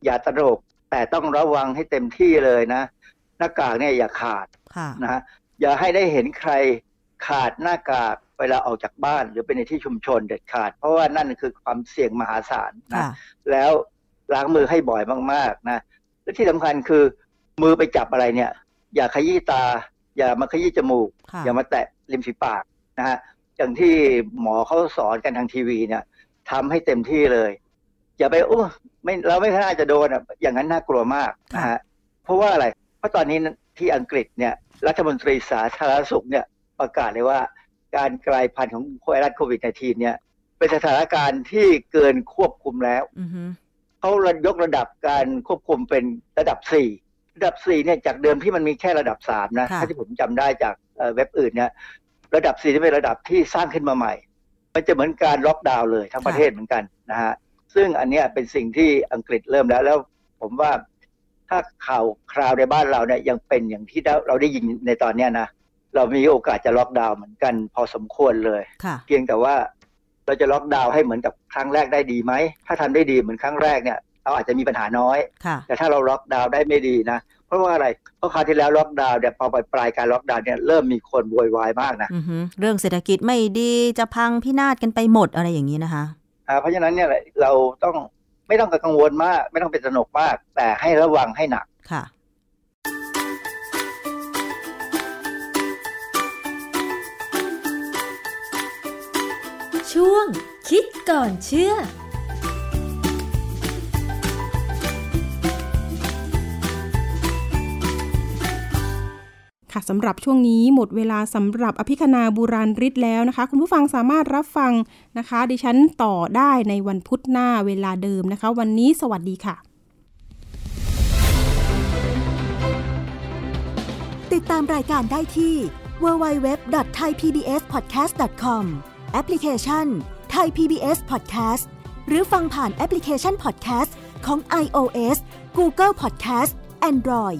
อย่าตระหนกแต่ต้องระวังให้เต็มที่เลยนะ หน้ากากเนี่ยอย่าขาดค่ะนะฮะอย่าให้ได้เห็นใครขาดหน้ากากเวลาออกจากบ้าน หรือเป็นในที่ชุมชนเด็ดขาด เพราะว่านั่นคือความเสี่ยงมหาศาลนะค่ะแล้วล้างมือให้บ่อยมากๆนะและที่สำคัญคือมือไปจับอะไรเนี่ย อย่าขยี้ตา อย่ามาขยี้จมูกค่ะอย่ามาแตะริมฝีปากนะฮะอย่างที่หมอเขาสอนกันทางทีวีเนี่ยทำให้เต็มที่เลย อย่าไปโอ้ไม่เราไม่น่าจะโดนอะอย่างนั้นน่ากลัวมากนะฮะเพราะว่าอะไร เพราะตอนนี้ที่อังกฤษเนี่ย รัฐมนตรีสาธารณสุขเนี่ยประกาศเลยว่าการกลายพันธุ์ของไวรัสโควิด -19 เนี่ย เป็นสถานการณ์ที่เกินควบคุมแล้วอือฮึเขายกระดับการควบคุมเป็นระดับ4 ระดับ4เนี่ยจากเดิมที่มันมีแค่ระดับ3นะค่ะถ้าที่ผมจำได้จากเอ่อเว็บอื่นเนี่ยระดับ4ที่เป็นระดับที่สร้างขึ้นมาใหม่ มันจะเหมือนการล็อกดาวน์เลยทั้งประเทศเหมือนกันนะฮะซึ่งอันเนี้ยเป็นสิ่งที่อังกฤษเริ่มแล้ว แล้วผมว่าถ้าข่าวคราวในบ้านเราเนี่ยยังเป็นอย่างที่เราได้ยินในตอนเนี้ยนะเรามีโอกาสจะล็อกดาวน์เหมือนกัน พอสมควรเลยค่ะเพียงแต่ว่าเราจะล็อกดาวน์ให้เหมือนกับครั้งแรกได้ดีไหม ถ้าทำได้ดีเหมือนครั้งแรกเนี่ย เราอาจจะมีปัญหาน้อยค่ะแต่ถ้าเราล็อกดาวน์ได้ไม่ดีนะเพราะว่าอะไรเพราะคราวที่แล้วล็อกดาวน์เนี่ยพอปลายปลายการล็อกดาวน์เนี่ยเริ่มมีคนโวยวายมากนะอือฮึเรื่องเศรษฐกิจไม่ดีจะพังพินาศกันไปหมดอะไรอย่างนี้นะคะอ่าเพราะฉะนั้นเนี่ยเราต้องไม่ต้องกังวลมาก ไม่ต้องเป็นสนุกมาก แต่ให้ระวังให้หนักค่ะ ช่วงคิดก่อนเชื่อ ค่ะสำหรับช่วงนี้หมดเวลาสำหรับอภิคณาบุราริศแล้วนะคะ คุณผู้ฟังสามารถรับฟังนะคะ ดิฉันต่อได้ในวันพุธหน้าเวลาเดิมนะคะ วันนี้สวัสดีค่ะ ติดตามรายการได้ที่ www.thaipbspodcast.com แอปพลิเคชัน Thai PBS Podcast หรือฟังผ่านแอปพลิเคชัน Podcast ของ iOS Google Podcast Android